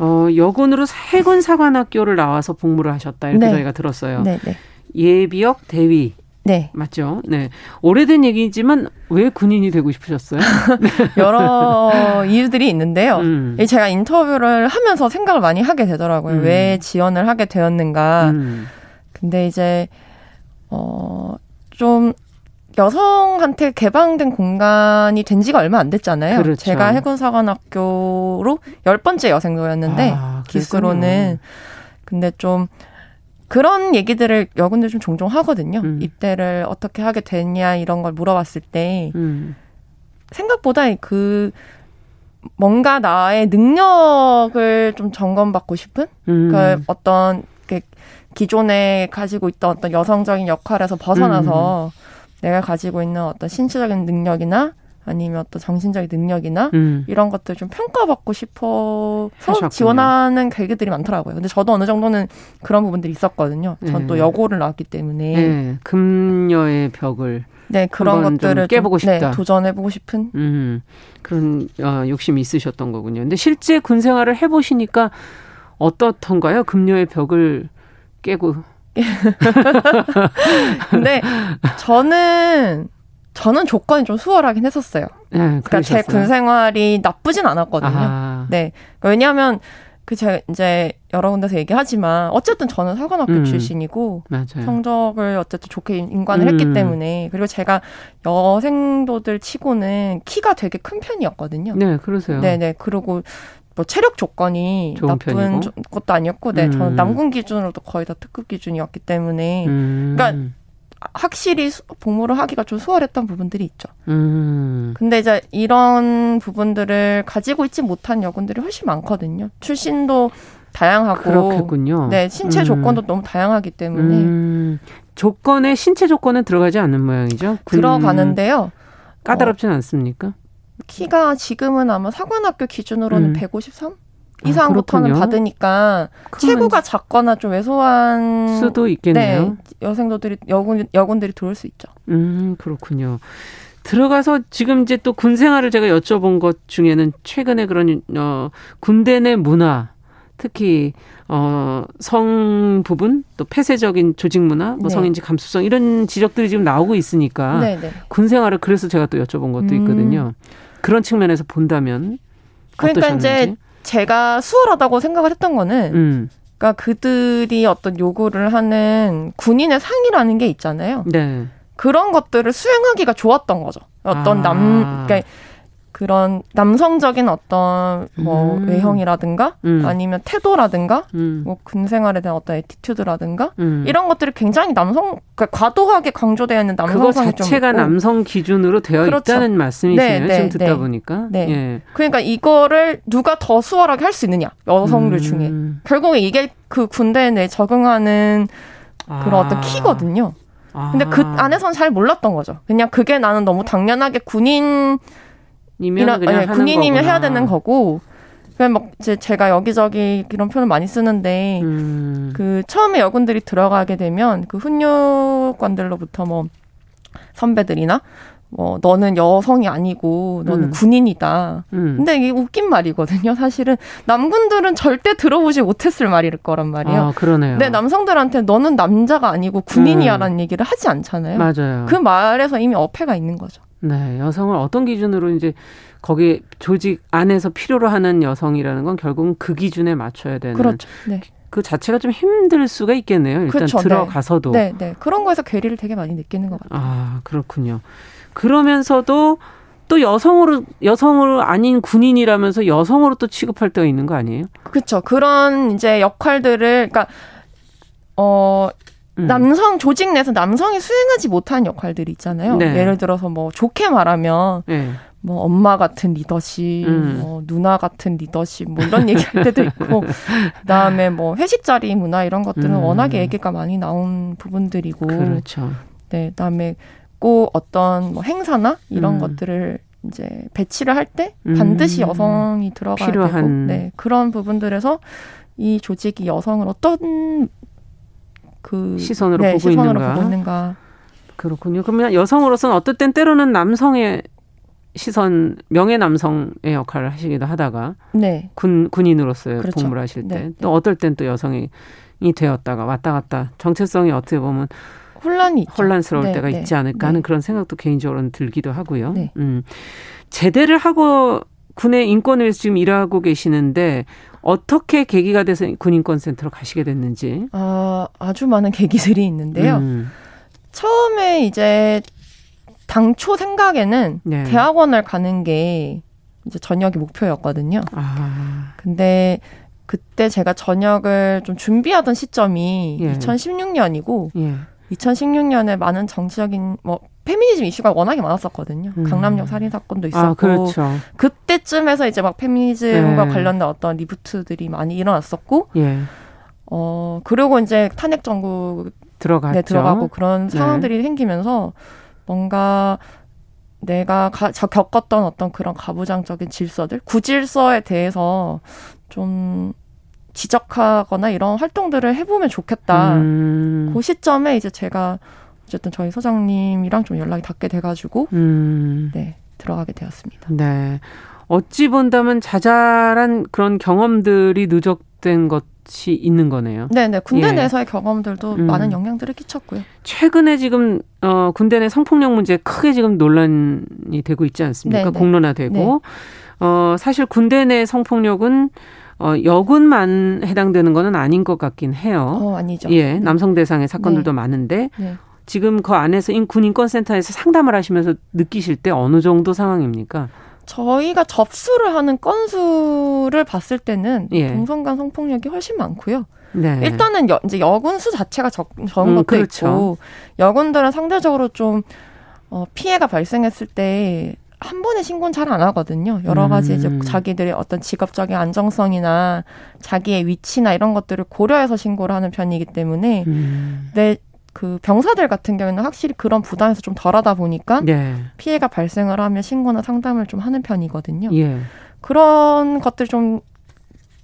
어, 여군으로 해군 사관학교를 나와서 복무를 하셨다 이렇게 네. 저희가 들었어요. 네, 네. 예비역 대위. 네. 맞죠? 네. 오래된 얘기지만 왜 군인이 되고 싶으셨어요?
여러 이유들이 있는데요. 음. 제가 인터뷰를 하면서 생각을 많이 하게 되더라고요. 음. 왜 지원을 하게 되었는가. 음. 근데 이제, 어, 좀 여성한테 개방된 공간이 된 지가 얼마 안 됐잖아요. 그렇죠. 제가 해군사관학교로 열 번째 여생도였는데 아, 기수로는 근데 좀 그런 얘기들을 여군들 좀 종종 하거든요. 음. 입대를 어떻게 하게 됐냐 이런 걸 물어봤을 때 음. 생각보다 그 뭔가 나의 능력을 좀 점검받고 싶은 음. 그 어떤 그 기존에 가지고 있던 어떤 여성적인 역할에서 벗어나서 음. 내가 가지고 있는 어떤 신체적인 능력이나 아니면 어떤 정신적인 능력이나 음. 이런 것들 좀 평가받고 싶어서 하셨군요. 지원하는 계기들이 많더라고요. 근데 저도 어느 정도는 그런 부분들이 있었거든요. 전또 네. 여고를 나왔기 때문에 네.
금녀의 벽을
네 그런 것들을
깨보고 싶다.
네, 도전해보고 싶은
음, 그런 어, 욕심이 있으셨던 거군요. 근데 실제 군 생활을 해보시니까 어떻던가요? 금녀의 벽을 깨고.
근데 저는 저는 조건이 좀 수월하긴 했었어요. 네, 그러니까 제 군 생활이 나쁘진 않았거든요. 아. 네. 왜냐하면 그 제가 이제 여러 군데서 얘기하지만 어쨌든 저는 사관학교 음. 출신이고 맞아요. 성적을 어쨌든 좋게 인관을 음. 했기 때문에 그리고 제가 여생도들 치고는 키가 되게 큰 편이었거든요.
네, 그러세요.
네, 네. 그리고 뭐 체력 조건이 나쁜 편이고? 것도 아니었고, 네, 음. 저는 남군 기준으로도 거의 다 특급 기준이었기 때문에, 음. 그러니까 확실히 복무를 하기가 좀 수월했던 부분들이 있죠. 음. 근데 이제 이런 부분들을 가지고 있지 못한 여군들이 훨씬 많거든요. 출신도 다양하고
그렇겠군요.
네, 신체 음. 조건도 너무 다양하기 때문에 음.
조건에 신체 조건은 들어가지 않는 모양이죠.
들어가는데요.
까다롭진 어, 않습니까?
키가 지금은 아마 사관학교 기준으로는 음. 153? 이상부터는 아, 받으니까 체구가 작거나 좀 왜소한
수도 있겠네요. 네,
여생도들이 여군 여군들이 들어올 수 있죠.
음 그렇군요. 들어가서 지금 이제 또 군 생활을 제가 여쭤본 것 중에는 최근에 그런 어 군대 내 문화 특히 어성 부분 또 폐쇄적인 조직 문화 뭐 네. 성인지 감수성 이런 지적들이 지금 나오고 있으니까 네, 네. 군 생활을 그래서 제가 또 여쭤본 것도 음. 있거든요. 음. 그런 측면에서 본다면 그러니까 어떠셨는지? 이제
제가 수월하다고 생각을 했던 거는 음. 그러니까 그들이 어떤 요구를 하는 군인의 상이라는 게 있잖아요. 네. 그런 것들을 수행하기가 좋았던 거죠. 어떤 아. 남 그러니까 그런 남성적인 어떤 뭐 음. 외형이라든가 음. 아니면 태도라든가 음. 뭐 군생활에 대한 어떤 에티튜드라든가 음. 이런 것들이 굉장히 남성 그러니까 과도하게 강조되어 있는 남성성이
그거 자체가 남성 기준으로 되어 그렇죠. 있다는 말씀이시네요. 네, 네, 지금 듣다 네. 보니까.
네. 예. 그러니까 이거를 누가 더 수월하게 할 수 있느냐 여성들 음. 중에 결국에 이게 그 군대 내 적응하는 그런 아. 어떤 키거든요. 아. 근데 그 안에선 잘 몰랐던 거죠. 그냥 그게 나는 너무 당연하게 군인
이면 그냥
아니, 군인이면 해야 되는 거고 그냥 막 이제 제가 여기저기 이런 표현을 많이 쓰는데 음. 그 처음에 여군들이 들어가게 되면 그 훈육관들로부터 뭐 선배들이나 뭐 너는 여성이 아니고 너는 음. 군인이다. 음. 근데 이게 웃긴 말이거든요. 사실은 남군들은 절대 들어보지 못했을 말일 거란 말이에요.
아, 그러네요.
근데 남성들한테 너는 남자가 아니고 군인이야라는 음. 얘기를 하지 않잖아요.
맞아요.
그 말에서 이미 어폐가 있는 거죠.
네, 여성을 어떤 기준으로 이제 거기 조직 안에서 필요로 하는 여성이라는 건 결국은 그 기준에 맞춰야 되는.
그렇죠. 네.
그 자체가 좀 힘들 수가 있겠네요. 일단 그렇죠. 들어가서도.
네. 네, 네. 그런 거에서 괴리를 되게 많이 느끼는 것 같아요.
아, 그렇군요. 그러면서도 또 여성으로 여성으로 아닌 군인이라면서 여성으로 또 취급할 때가 있는 거 아니에요?
그렇죠. 그런 이제 역할들을 그러니까 어 음. 남성 조직 내에서 남성이 수행하지 못한 역할들이 있잖아요. 네. 예를 들어서 뭐 좋게 말하면 네. 뭐 엄마 같은 리더십, 음. 뭐 누나 같은 리더십, 뭐 이런 얘기할 때도 있고, 그다음에 뭐 회식 자리 문화 이런 것들은 음. 워낙에 얘기가 많이 나온 부분들이고,
그렇죠.
네, 그다음에 꼭 어떤 뭐 행사나 이런 음. 것들을 이제 배치를 할 때 반드시 음. 여성이 들어가야 필요한. 되고, 네, 그런 부분들에서 이 조직이 여성을 어떤 그
시선으로, 네, 보고, 시선으로 있는가. 보고 있는가. 그렇군요. 그러면 여성으로서는 어떨 땐 때로는 남성의 시선 명예 남성의 역할을 하시기도 하다가 네. 군 군인으로서의 그렇죠. 복무를 하실 때또 네. 어떨 땐 또 여성이 되었다가 왔다 갔다 정체성이 어떻게 보면
혼란이
혼란스러울 네, 때가 네. 있지 않을까 하는 네. 그런 생각도 개인적으로는 들기도 하고요. 네. 음. 제대를 하고 군의 인권을 위해서 지금 일하고 계시는데 어떻게 계기가 돼서 군인권센터로 가시게 됐는지?
아, 아주 많은 계기들이 있는데요. 음. 처음에 이제 당초 생각에는 네. 대학원을 가는 게 이제 전역이 목표였거든요. 아. 근데 그때 제가 전역을 좀 준비하던 시점이 예. 2016년이고 예. 2016년에 많은 정치적인 뭐 페미니즘 이슈가 워낙에 많았었거든요. 음. 강남역 살인 사건도 아, 있었고 아, 그렇죠. 그때쯤에서 이제 막 페미니즘과 네. 관련된 어떤 리부트들이 많이 일어났었고 예. 어 그리고 이제 탄핵 정국
들어갔죠. 네,
들어가고 그런 네. 상황들이 네. 생기면서 뭔가 내가 가, 겪었던 어떤 그런 가부장적인 질서들, 구질서에 대해서 좀 지적하거나 이런 활동들을 해보면 좋겠다. 음. 그 시점에 이제 제가 어쨌든 저희 소장님이랑 좀 연락이 닿게 돼가지고 음. 네 들어가게 되었습니다.
네. 어찌 본다면 자잘한 그런 경험들이 누적된 것이 있는 거네요.
네, 네. 군대 예. 내에서의 경험들도 음. 많은 영향들을 끼쳤고요.
최근에 지금 어 군대 내 성폭력 문제 크게 지금 논란이 되고 있지 않습니까? 네, 네. 공론화되고 네. 어 사실 군대 내 성폭력은 어, 여군만 해당되는 거는 아닌 것 같긴 해요.
어, 아니죠.
예, 네. 남성 대상의 사건들도 네. 많은데 네. 지금 그 안에서 군인권센터에서 상담을 하시면서 느끼실 때 어느 정도 상황입니까?
저희가 접수를 하는 건수를 봤을 때는 예. 동성 간 성폭력이 훨씬 많고요. 네. 일단은 여, 이제 여군 수 자체가 적, 적은 음, 것도 그렇죠. 있고 여군들은 상대적으로 좀 어, 피해가 발생했을 때 한 번에 신고는 잘 안 하거든요. 여러 가지 이제 음. 자기들의 어떤 직업적인 안정성이나 자기의 위치나 이런 것들을 고려해서 신고를 하는 편이기 때문에 음. 내 그 병사들 같은 경우는 확실히 그런 부담에서 좀 덜하다 보니까 네. 피해가 발생을 하면 신고나 상담을 좀 하는 편이거든요. 예. 그런 것들 좀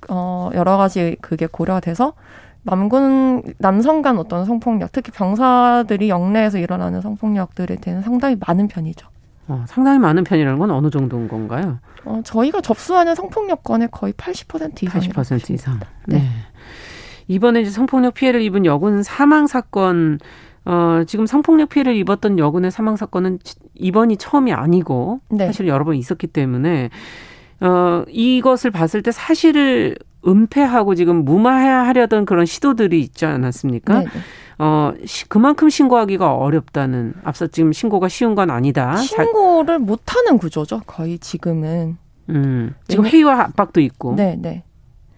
어, 여러 가지 그게 고려가 돼서 남군 남성 간 어떤 성폭력, 특히 병사들이 영내에서 일어나는 성폭력들에 대한 상당히 많은 편이죠.
어, 상당히 많은 편이라는 건 어느 정도인 건가요?
어, 저희가 접수하는 성폭력 건의 거의 80% 이상.
80% 이상. 네. 네. 이번에 이제 성폭력 피해를 입은 여군 사망 사건 어, 지금 성폭력 피해를 입었던 여군의 사망 사건은 이번이 처음이 아니고 네. 사실 여러 번 있었기 때문에 어, 이것을 봤을 때 사실을 은폐하고 지금 무마하려던 그런 시도들이 있지 않았습니까? 네, 네. 어, 시, 그만큼 신고하기가 어렵다는 앞서 지금 신고가 쉬운 건 아니다.
신고를 못 하는 구조죠. 거의 지금은.
음. 지금 네. 회의와 압박도 있고.
네, 네.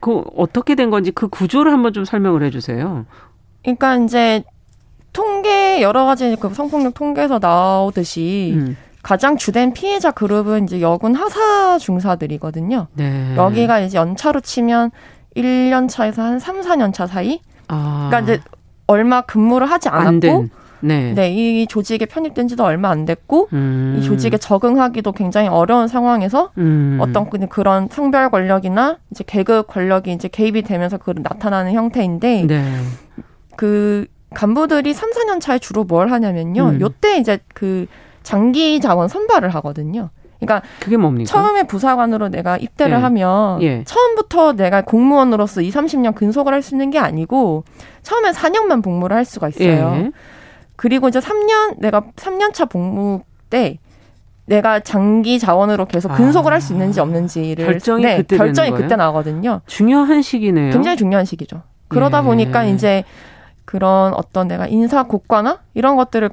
그 어떻게 된 건지 그 구조를 한번 좀 설명을 해 주세요.
그러니까 이제 통계 여러 가지 그 성폭력 통계에서 나오듯이 음. 가장 주된 피해자 그룹은 이제 여군 하사 중사들이거든요. 네. 여기가 이제 연차로 치면 1년 차에서 한 3, 4년 차 사이. 아. 그러니까 이제 얼마 근무를 하지 않았고 네. 네, 이 조직에 편입된 지도 얼마 안 됐고, 음. 이 조직에 적응하기도 굉장히 어려운 상황에서 음. 어떤 그런 성별 권력이나 이제 계급 권력이 이제 개입이 되면서 그 나타나는 형태인데, 네. 그 간부들이 3, 4년 차에 주로 뭘 하냐면요. 음. 요때 이제 그 장기 자원 선발을 하거든요. 그러니까
그게 뭡니까?
처음에 부사관으로 내가 입대를 예. 하면 예. 처음부터 내가 공무원으로서 2, 30년 근속을 할 수 있는 게 아니고 처음에 4년만 복무를 할 수가 있어요. 예. 그리고 이제 3년 내가 3년 차 복무 때 내가 장기 자원으로 계속 근속을 아, 할수 있는지 없는지를
결정이 네, 그때
결정이 그때 나거든요.
중요한 시기네요.
굉장히 중요한 시기죠. 그러다 예. 보니까 이제 그런 어떤 내가 인사 고과나 이런 것들을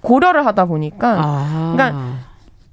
고려를 하다 보니까 아. 그러니까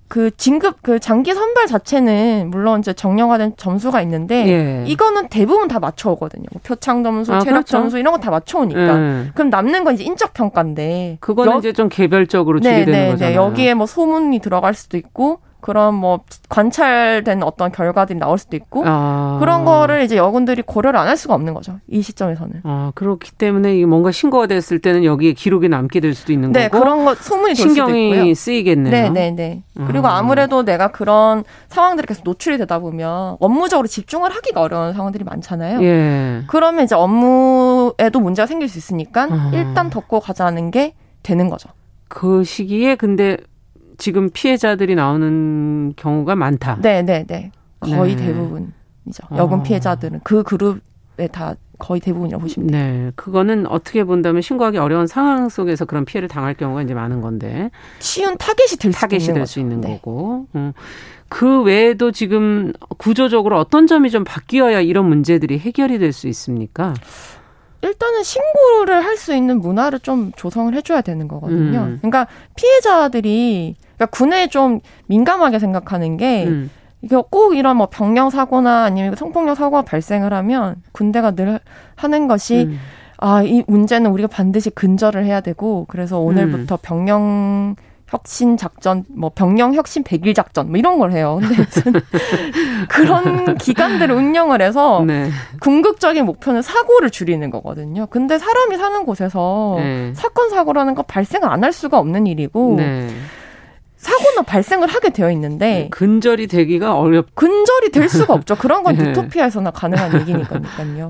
그 진급 그 장기 선발 자체는 물론 이제 정형화된 점수가 있는데 예. 이거는 대부분 다 맞춰 오거든요. 뭐 표창 점수, 아, 체력 그렇죠? 점수 이런 거 다 맞춰 오니까 예. 그럼 남는 건 이제 인적 평가인데
그거는 여, 이제 좀 개별적으로 주게 네, 되는 네, 네. 거잖아요.
네. 여기에 뭐 소문이 들어갈 수도 있고 그런 뭐 관찰된 어떤 결과들이 나올 수도 있고 아. 그런 거를 이제 여군들이 고려를 안 할 수가 없는 거죠. 이 시점에서는.
아, 그렇기 때문에 이게 뭔가 신고가 됐을 때는 여기에 기록이 남게 될 수도 있는
네,
거고.
네, 그런 거 소문이
신경이 쓰이겠네요.
네, 네, 네. 아. 그리고 아무래도 내가 그런 상황들이 계속 노출이 되다 보면 업무적으로 집중을 하기가 어려운 상황들이 많잖아요. 예. 그러면 이제 업무에도 문제가 생길 수 있으니까 아. 일단 덮고 가자는 게 되는 거죠.
그 시기에 근데 지금 피해자들이 나오는 경우가 많다.
네, 네, 네. 거의 네. 대부분이죠. 여군 어. 피해자들은 그 그룹에 다 거의 대부분이라고 보시면 돼요.
네. 그거는 어떻게 본다면 신고하기 어려운 상황 속에서 그런 피해를 당할 경우가 이제 많은 건데.
쉬운 타겟이 될
타겟이 될수 있는, 네. 거고. 음. 그 외에도 지금 구조적으로 어떤 점이 좀 바뀌어야 이런 문제들이 해결이 될 수 있습니까?
일단은 신고를 할 수 있는 문화를 좀 조성을 해줘야 되는 거거든요. 음. 그러니까 피해자들이 그러니까 군에 좀 민감하게 생각하는 게 음. 이게 꼭 이런 뭐 병령 사고나 아니면 성폭력 사고가 발생을 하면 군대가 늘 하는 것이 음. 아, 이 문제는 우리가 반드시 근절을 해야 되고 그래서 오늘부터 음. 병령 혁신 작전, 뭐 병영 혁신 백일 작전 뭐 이런 걸 해요. 근데 무슨 그런 기관들을 운영을 해서 네. 궁극적인 목표는 사고를 줄이는 거거든요. 근데 사람이 사는 곳에서 네. 사건 사고라는 거 발생을 안할 수가 없는 일이고 네. 사고 얼마나 발생을 하게 되어 있는데
네, 근절이 되기가 어렵.
근절이 될 수가 없죠. 그런 건 네. 유토피아에서나 가능한 얘기니까요.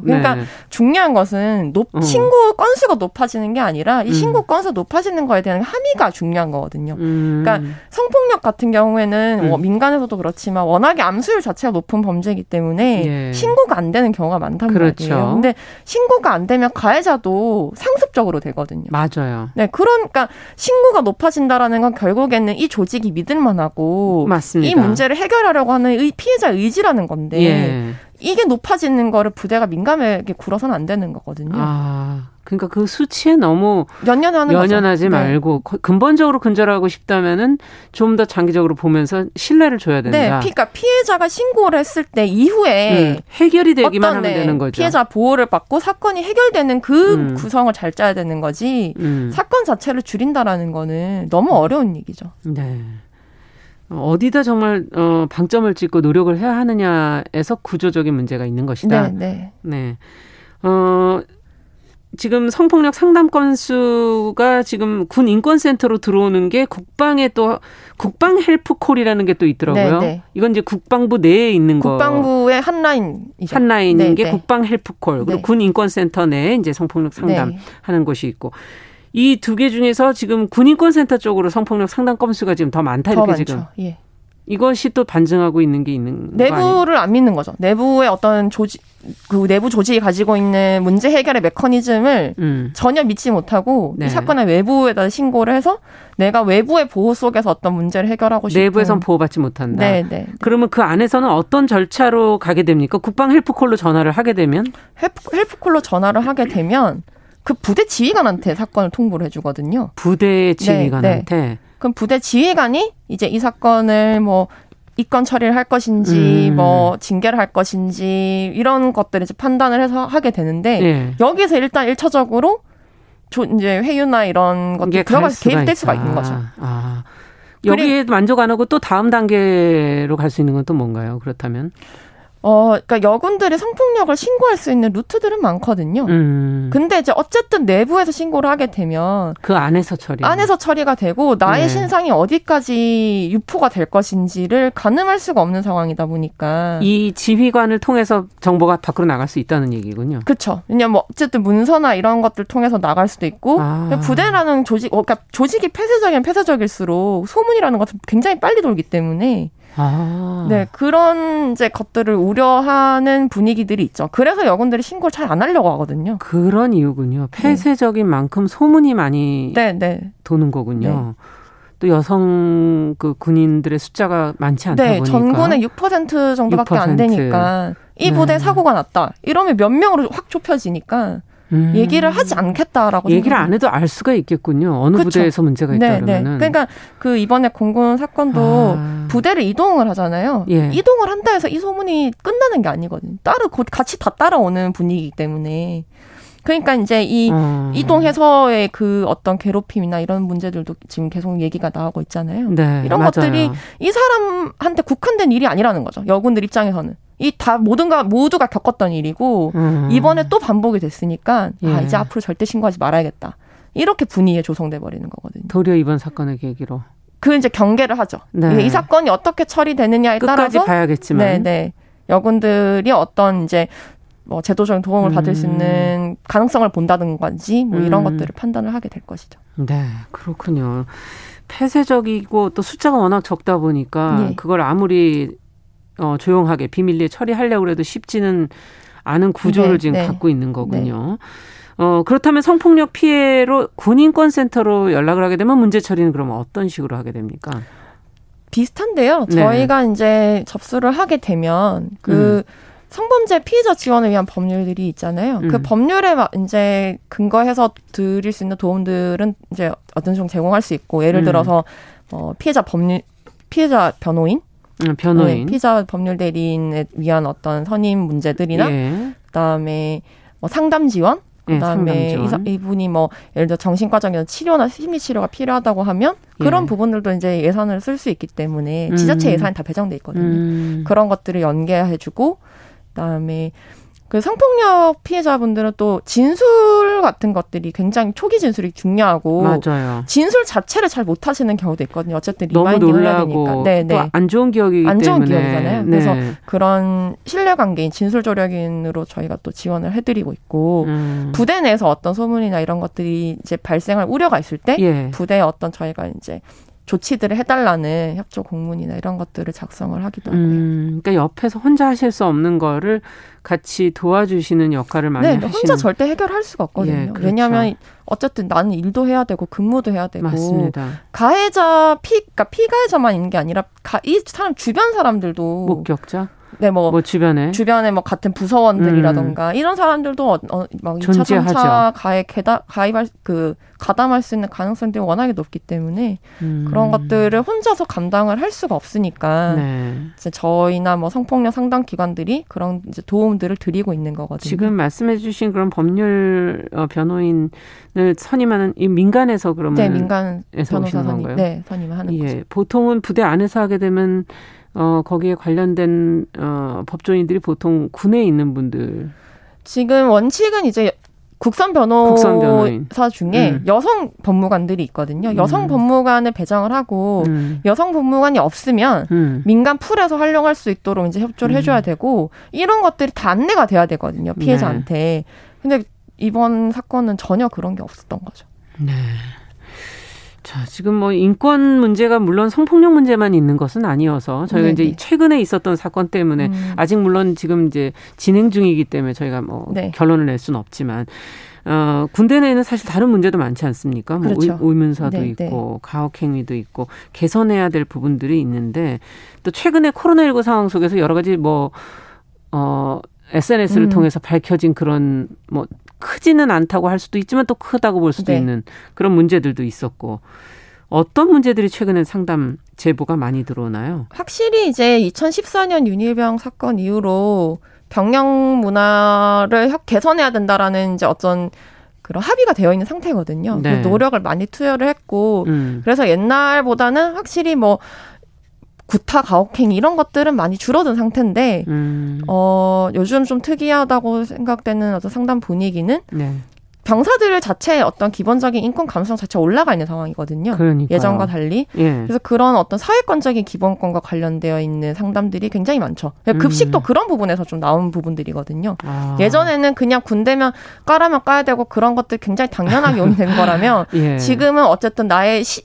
그러니까 네. 중요한 것은 높, 어. 신고 건수가 높아지는 게 아니라 이 음. 신고 음. 건수 높아지는 거에 대한 함의가 중요한 거거든요. 음. 그러니까 성폭력 같은 경우에는 음. 뭐 민간에서도 그렇지만 워낙에 암수율 자체가 높은 범죄이기 때문에 예. 신고가 안 되는 경우가 많단 그렇죠. 말이에요. 근데 신고가 안 되면 가해자도 상습적으로 되거든요.
맞아요.
네, 그러니까 신고가 높아진다라는 건 결국에는 이 조 직이 믿을 만하고 맞습니다. 이 문제를 해결하려고 하는 의, 피해자 의지라는 건데 예. 이게 높아지는 거를 부대가 민감하게 굴어서는 안 되는 거거든요.
아. 그러니까 그 수치에 너무
연연하는
연연하지 거죠. 네. 말고 네. 근본적으로 근절하고 싶다면은 좀 더 장기적으로 보면서 신뢰를 줘야 된다.
네, 그러니까 피해자가 신고를 했을 때 이후에
음, 해결이 되기만 하면 네, 되는 거죠.
피해자 보호를 받고 사건이 해결되는 그 음. 구성을 잘 짜야 되는 거지. 음. 사건 자체를 줄인다라는 거는 너무 어려운 얘기죠.
네. 어디다 정말 어 방점을 찍고 노력을 해야 하느냐에서 구조적인 문제가 있는 것이다. 네, 네. 네. 어 지금 성폭력 상담 건수가 지금 군 인권센터로 들어오는 게 국방에 또 국방 헬프콜이라는 게 또 있더라고요. 네네. 네. 이건 이제 국방부 내에 있는
거. 국방부의 핫라인이죠.
핫라인인 네네. 게 네. 국방 헬프콜. 그리고 네. 군 인권센터 내에 이제 성폭력 상담하는 네. 곳이 있고. 이 두 개 중에서 지금 군 인권센터 쪽으로 성폭력 상담 건수가 지금 더 많다 이렇게 더 지금. 예. 이것이 또 반증하고 있는 게 있는
내부를 안 믿는 거죠. 내부의 어떤 조직 그 내부 조직이 가지고 있는 문제 해결의 메커니즘을 음. 전혀 믿지 못하고 네. 이 사건을 외부에다 신고를 해서 내가 외부의 보호 속에서 어떤 문제를 해결하고 싶은
내부에선 보호받지 못한다. 네, 네, 네. 그러면 그 안에서는 어떤 절차로 가게 됩니까? 국방 헬프콜로 전화를 하게 되면
헬프, 헬프콜로 전화를 하게 되면 그 부대 지휘관한테 사건을 통보를 해주거든요.
부대 지휘관한테. 네, 네.
그럼 부대 지휘관이 이제 이 사건을 뭐 입건 처리를 할 것인지 음. 뭐 징계를 할 것인지 이런 것들을 이제 판단을 해서 하게 되는데 예. 여기서 일단 일차적으로 조, 이제 회유나 이런 것들 들어가서 개입될 수가 있는 거죠. 아.
여기에 만족 안 하고 또 다음 단계로 갈 수 있는 건 또 뭔가요? 그렇다면?
어, 그러니까 여군들이 성폭력을 신고할 수 있는 루트들은 많거든요. 음. 근데 이제 어쨌든 내부에서 신고를 하게 되면
그 안에서 처리
안에서 처리가 되고 나의 네. 신상이 어디까지 유포가 될 것인지를 가늠할 수가 없는 상황이다 보니까
이 지휘관을 통해서 정보가 밖으로 나갈 수 있다는 얘기군요.
그렇죠. 왜냐면 뭐 어쨌든 문서나 이런 것들 통해서 나갈 수도 있고 아. 부대라는 조직, 어, 그러니까 조직이 폐쇄적인 폐쇄적일수록 소문이라는 것은 굉장히 빨리 돌기 때문에 아. 네, 그런 이제 것들을 우려하는 분위기들이 있죠. 그래서 여군들이 신고를 잘 안 하려고 하거든요.
그런 이유군요. 폐쇄적인 네. 만큼 소문이 많이 네, 네. 도는 거군요. 네. 또 여성 그 군인들의 숫자가 많지 않다 네, 보니까
전군의 6% 정도밖에 6%. 안 되니까 이 부대 네. 사고가 났다. 이러면 몇 명으로 확 좁혀지니까 음. 얘기를 하지 않겠다라고
얘기를 안 해도 알 수가 있겠군요. 어느 그쵸? 부대에서 문제가 있다 네, 네. 그러면
그러니까 그 이번에 공군 사건도 아. 부대를 이동을 하잖아요. 예. 이동을 한다 해서 이 소문이 끝나는 게 아니거든요. 따로 같이 다 따라오는 분위기이기 때문에 그러니까 이제 이 어. 이동해서의 그 어떤 괴롭힘이나 이런 문제들도 지금 계속 얘기가 나오고 있잖아요. 네, 이런 맞아요. 것들이 이 사람한테 국한된 일이 아니라는 거죠. 여군들 입장에서는. 이 다 모든가 모두가 겪었던 일이고 음. 이번에 또 반복이 됐으니까 아, 예. 아 이제 앞으로 절대 신고하지 말아야겠다 이렇게 분위기에 조성돼 버리는 거거든요.
도리어 이번 사건의 계기로
그 이제 경계를 하죠. 네. 이 사건이 어떻게 처리되느냐에
따라서 봐야겠지만,
네, 네. 여군들이 어떤 이제 뭐 제도적인 도움을 음. 받을 수 있는 가능성을 본다든지 뭐 이런 음. 것들을 판단을 하게 될 것이죠.
네, 그렇군요. 폐쇄적이고 또 숫자가 워낙 적다 보니까 네. 그걸 아무리 어, 조용하게 비밀리에 처리하려고 해도 쉽지는 않은 구조를 네, 지금 네. 갖고 있는 거군요. 네. 어, 그렇다면 성폭력 피해로 군인권센터로 연락을 하게 되면 문제 처리는 그러면 어떤 식으로 하게 됩니까?
비슷한데요. 네. 저희가 이제 접수를 하게 되면 그 음. 성범죄 피해자 지원을 위한 법률들이 있잖아요. 그 음. 그 법률에 이제 근거해서 드릴 수 있는 도움들은 이제 어떤 정도 제공할 수 있고 예를 음. 들어서 어, 피해자 법률 피해자 변호인
음, 변호인.
네, 피자 법률 대리인에 위한 어떤 선임 문제들이나 예. 그다음에 뭐 상담 지원 예, 그다음에 예, 이, 이분이 뭐 예를 들어 정신 과정에서 치료나 심리 치료가 필요하다고 하면 그런 예. 부분들도 이제 예산을 쓸 수 있기 때문에 지자체 음. 예산이 다 배정돼 있거든요. 음. 그런 것들을 연계해주고 그다음에 그 성폭력 피해자분들은 또 진술 같은 것들이 굉장히 초기 진술이 중요하고
맞아요.
진술 자체를 잘 못하시는 경우도 있거든요. 어쨌든
너무 놀라고 네, 또안 좋은 기억이기
안
좋은
기억이잖아요. 네. 그래서 그런 신뢰관계인 진술 조력인으로 저희가 또 지원을 해드리고 있고 음. 부대 내에서 어떤 소문이나 이런 것들이 이제 발생할 우려가 있을 때 예. 부대에 어떤 저희가 이제 조치들을 해달라는 협조 공문이나 이런 것들을 작성을 하기도 하고요. 음,
그러니까 옆에서 혼자 하실 수 없는 거를 같이 도와주시는 역할을 많이 네, 하시는.
혼자 절대 해결할 수가 없거든요. 예, 그렇죠. 왜냐하면 어쨌든 나는 일도 해야 되고 근무도 해야 되고
맞습니다.
가해자 피, 그러니까 피가해자만 있는 게 아니라 가, 이 사람 주변 사람들도
목격자
네, 뭐,
뭐 주변에
주변에 뭐 같은 부서원들이라던가 음. 이런 사람들도 어, 어, 막 2차, 3차 가입 개다, 가입할 그 가담할 수 있는 가능성들이 워낙에 높기 때문에 음. 그런 것들을 혼자서 감당을 할 수가 없으니까 네. 이제 저희나 뭐 성폭력 상담 기관들이 그런 이제 도움들을 드리고 있는 거거든요.
지금 말씀해주신 그런 법률 어, 변호인을 선임하는 이 민간에서 그러면
네, 민간 변호사 선임, 네, 선임을 하는 예, 거죠.
보통은 부대 안에서 하게 되면 어, 거기에 관련된 어, 법조인들이 보통 군에 있는 분들.
지금 원칙은 이제 국선 변호사 국선. 중에 음. 여성 법무관들이 있거든요. 여성 음. 법무관을 배정을 하고 음. 여성 법무관이 없으면 음. 민간 풀에서 활용할 수 있도록 이제 협조를 음. 해줘야 되고 이런 것들이 다 안내가 돼야 되거든요. 피해자한테. 네. 근데 이번 사건은 전혀 그런 게 없었던 거죠.
네. 자, 지금 뭐 인권 문제가 물론 성폭력 문제만 있는 것은 아니어서 저희가 네네. 이제 최근에 있었던 사건 때문에 음. 아직 물론 지금 이제 진행 중이기 때문에 저희가 뭐 네. 결론을 낼 수는 없지만 어, 군대 내에는 사실 다른 문제도 많지 않습니까? 뭐 그렇죠. 의, 문사도 네, 있고 네. 가혹행위도 있고 개선해야 될 부분들이 있는데 또 최근에 코로나19 상황 속에서 여러 가지 뭐 어, SNS를 음. 통해서 밝혀진 그런 뭐 크지는 않다고 할 수도 있지만 또 크다고 볼 수도 네. 있는 그런 문제들도 있었고 어떤 문제들이 최근에 상담 제보가 많이 들어오나요?
확실히 이제 2014년 윤일병 사건 이후로 병영 문화를 개선해야 된다라는 이제 어떤 그런 합의가 되어 있는 상태거든요. 네. 노력을 많이 투여를 했고 음. 그래서 옛날보다는 확실히 뭐 구타 가혹행위 이런 것들은 많이 줄어든 상태인데 음. 어 요즘 좀 특이하다고 생각되는 어떤 상담 분위기는 네. 병사들 자체의 어떤 기본적인 인권 감수성 자체가 올라가 있는 상황이거든요. 그러니까요. 예전과 달리. 예. 그래서 그런 어떤 사회권적인 기본권과 관련되어 있는 상담들이 굉장히 많죠. 음. 급식도 음. 그런 부분에서 좀 나온 부분들이거든요. 아. 예전에는 그냥 군대면 까라면 까야 되고 그런 것들 굉장히 당연하게 용인된 거라면 예. 지금은 어쨌든 나의 시,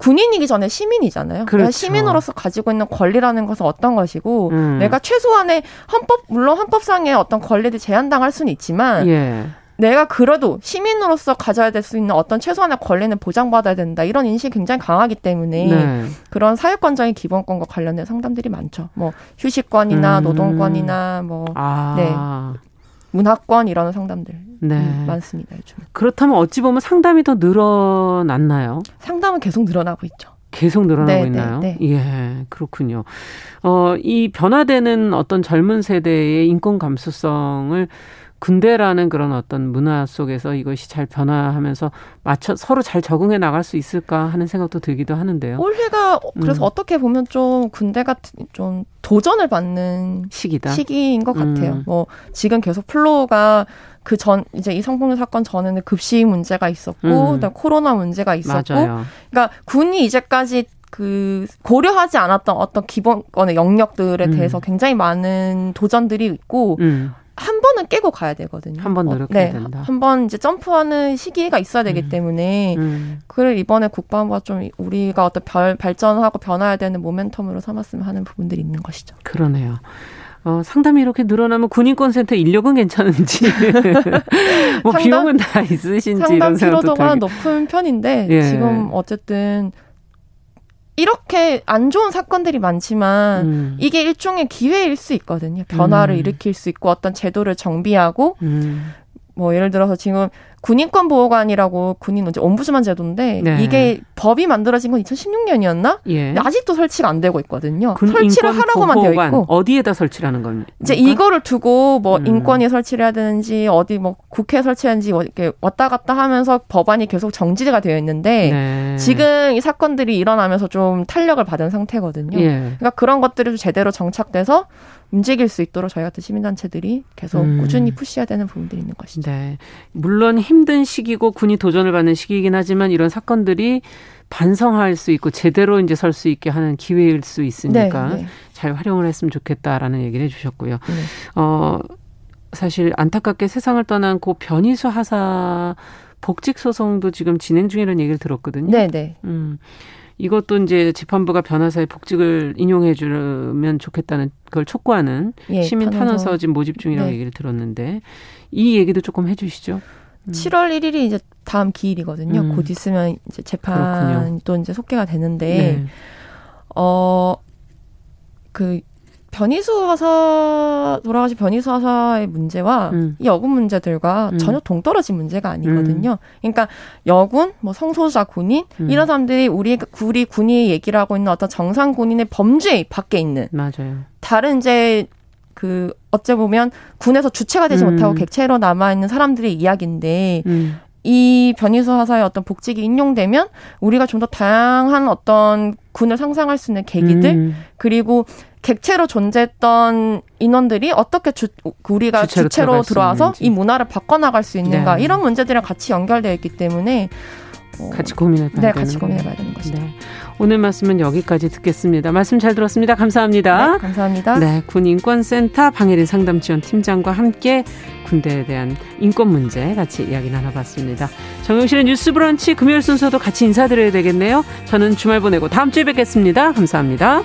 군인이기 전에 시민이잖아요. 그렇죠. 시민으로서 가지고 있는 권리라는 것은 어떤 것이고 음. 내가 최소한의 헌법 물론 헌법상의 어떤 권리를 제한당할 수는 있지만 예. 내가 그래도 시민으로서 가져야 될 수 있는 어떤 최소한의 권리는 보장받아야 된다 이런 인식이 굉장히 강하기 때문에 네. 그런 사회권적인 기본권과 관련된 상담들이 많죠. 뭐 휴식권이나 음. 노동권이나 뭐 아. 네. 문화권 이런 상담들 네. 음, 많습니다 요즘.
그렇다면 어찌 보면 상담이 더 늘어났나요?
상담은 계속 늘어나고 있죠.
계속 늘어나고 네, 네 있나요? 네, 네. 예, 그렇군요. 어, 이 변화되는 어떤 젊은 세대의 인권 감수성을 군대라는 그런 어떤 문화 속에서 이것이 잘 변화하면서 맞춰 서로 잘 적응해 나갈 수 있을까 하는 생각도 들기도 하는데요.
올해가 그래서 음. 어떻게 보면 좀 군대가 좀 도전을 받는
시기다.
시기인 것 같아요. 음. 뭐 지금 계속 flow가 그 전 이제 이 성폭력 사건 전에는 급식 문제가 있었고 음. 코로나 문제가 있었고 맞아요. 그러니까 군이 이제까지 그 고려하지 않았던 어떤 기본권의 영역들에 음. 대해서 굉장히 많은 도전들이 있고 음. 한 번은 깨고 가야 되거든요.
한 번 노력해야 어, 네, 된다.
한 번 이제 점프하는 시기가 있어야 되기 음. 때문에 음. 그걸 이번에 국방부가 좀 우리가 어떤 별, 발전하고 변화해야 되는 모멘텀으로 삼았으면 하는 부분들이 있는 것이죠.
그러네요. 어, 상담이 이렇게 늘어나면 군인권센터 인력은 괜찮은지, 뭐 상담, 비용은 다 있으신지
상담 피로도가 높은 편인데 예. 지금 어쨌든 이렇게 안 좋은 사건들이 많지만 음. 이게 일종의 기회일 수 있거든요. 변화를 음. 일으킬 수 있고 어떤 제도를 정비하고 음. 뭐 예를 들어서 지금 군인권 보호관이라고 군인 이제 ombudsman 제도인데 네. 이게 법이 만들어진 건 2016년이었나? 예. 아직도 설치가 안 되고 있거든요. 설치를 하라고만 되어 있고
어디에다 설치하는 겁니까?
이제 이거를 두고 뭐 음. 인권위 설치를 해야 되는지 어디 뭐 국회 설치하는지 뭐 이렇게 왔다 갔다 하면서 법안이 계속 정지가 되어 있는데 네. 지금 이 사건들이 일어나면서 좀 탄력을 받은 상태거든요. 예. 그러니까 그런 것들이 제대로 정착돼서 움직일 수 있도록 저희 같은 시민단체들이 계속 음. 꾸준히 푸시해야 되는 부분들이 있는 것이죠. 네.
물론 힘든 시기고 군이 도전을 받는 시기이긴 하지만 이런 사건들이 반성할 수 있고 제대로 이제 설 수 있게 하는 기회일 수 있으니까 네, 네. 잘 활용을 했으면 좋겠다라는 얘기를 해주셨고요. 네. 어 사실 안타깝게 세상을 떠난 고 변희수 하사 복직 소송도 지금 진행 중이라는 얘기를 들었거든요.
네, 네. 음.
이것도 이제 재판부가 변호사의 복직을 인용해 주면 좋겠다는 걸 촉구하는 예, 시민 탄원서 지금 모집 중이라고 네. 얘기를 들었는데 이 얘기도 조금 해 주시죠.
음. 7월 1일이 이제 다음 기일이거든요. 음. 곧 있으면 이제 재판도 이제 속개가 되는데 네. 어 그 변희수 하사 돌아가신 변희수 하사의 문제와 음. 이 여군 문제들과 음. 전혀 동떨어진 문제가 아니거든요. 음. 그러니까 여군, 뭐 성소자 군인 음. 이런 사람들이 우리 우리 군이 얘기를 하고 있는 어떤 정상 군인의 범죄 밖에 있는
맞아요.
다른 이제 그 어째 보면 군에서 주체가 되지 음. 못하고 객체로 남아 있는 사람들의 이야기인데 음. 이 변희수 하사의 어떤 복직이 인용되면 우리가 좀 더 다양한 어떤 군을 상상할 수 있는 계기들 음. 그리고 객체로 존재했던 인원들이 어떻게 주, 우리가 주체로, 주체로 들어와서 이 문화를 바꿔나갈 수 있는가 네. 이런 문제들이랑 같이 연결되어 있기 때문에
어, 같이 고민해봐야
네, 같이 고민해봐야 되는 것이죠. 네.
오늘 말씀은 여기까지 듣겠습니다. 말씀 잘 들었습니다. 감사합니다.
네, 감사합니다.
네, 군인권센터 방혜린 상담지원 팀장과 함께 군대에 대한 인권 문제 같이 이야기 나눠봤습니다. 정용실의 뉴스 브런치 금요일 순서도 같이 인사드려야 되겠네요. 저는 주말 보내고 다음 주에 뵙겠습니다. 감사합니다.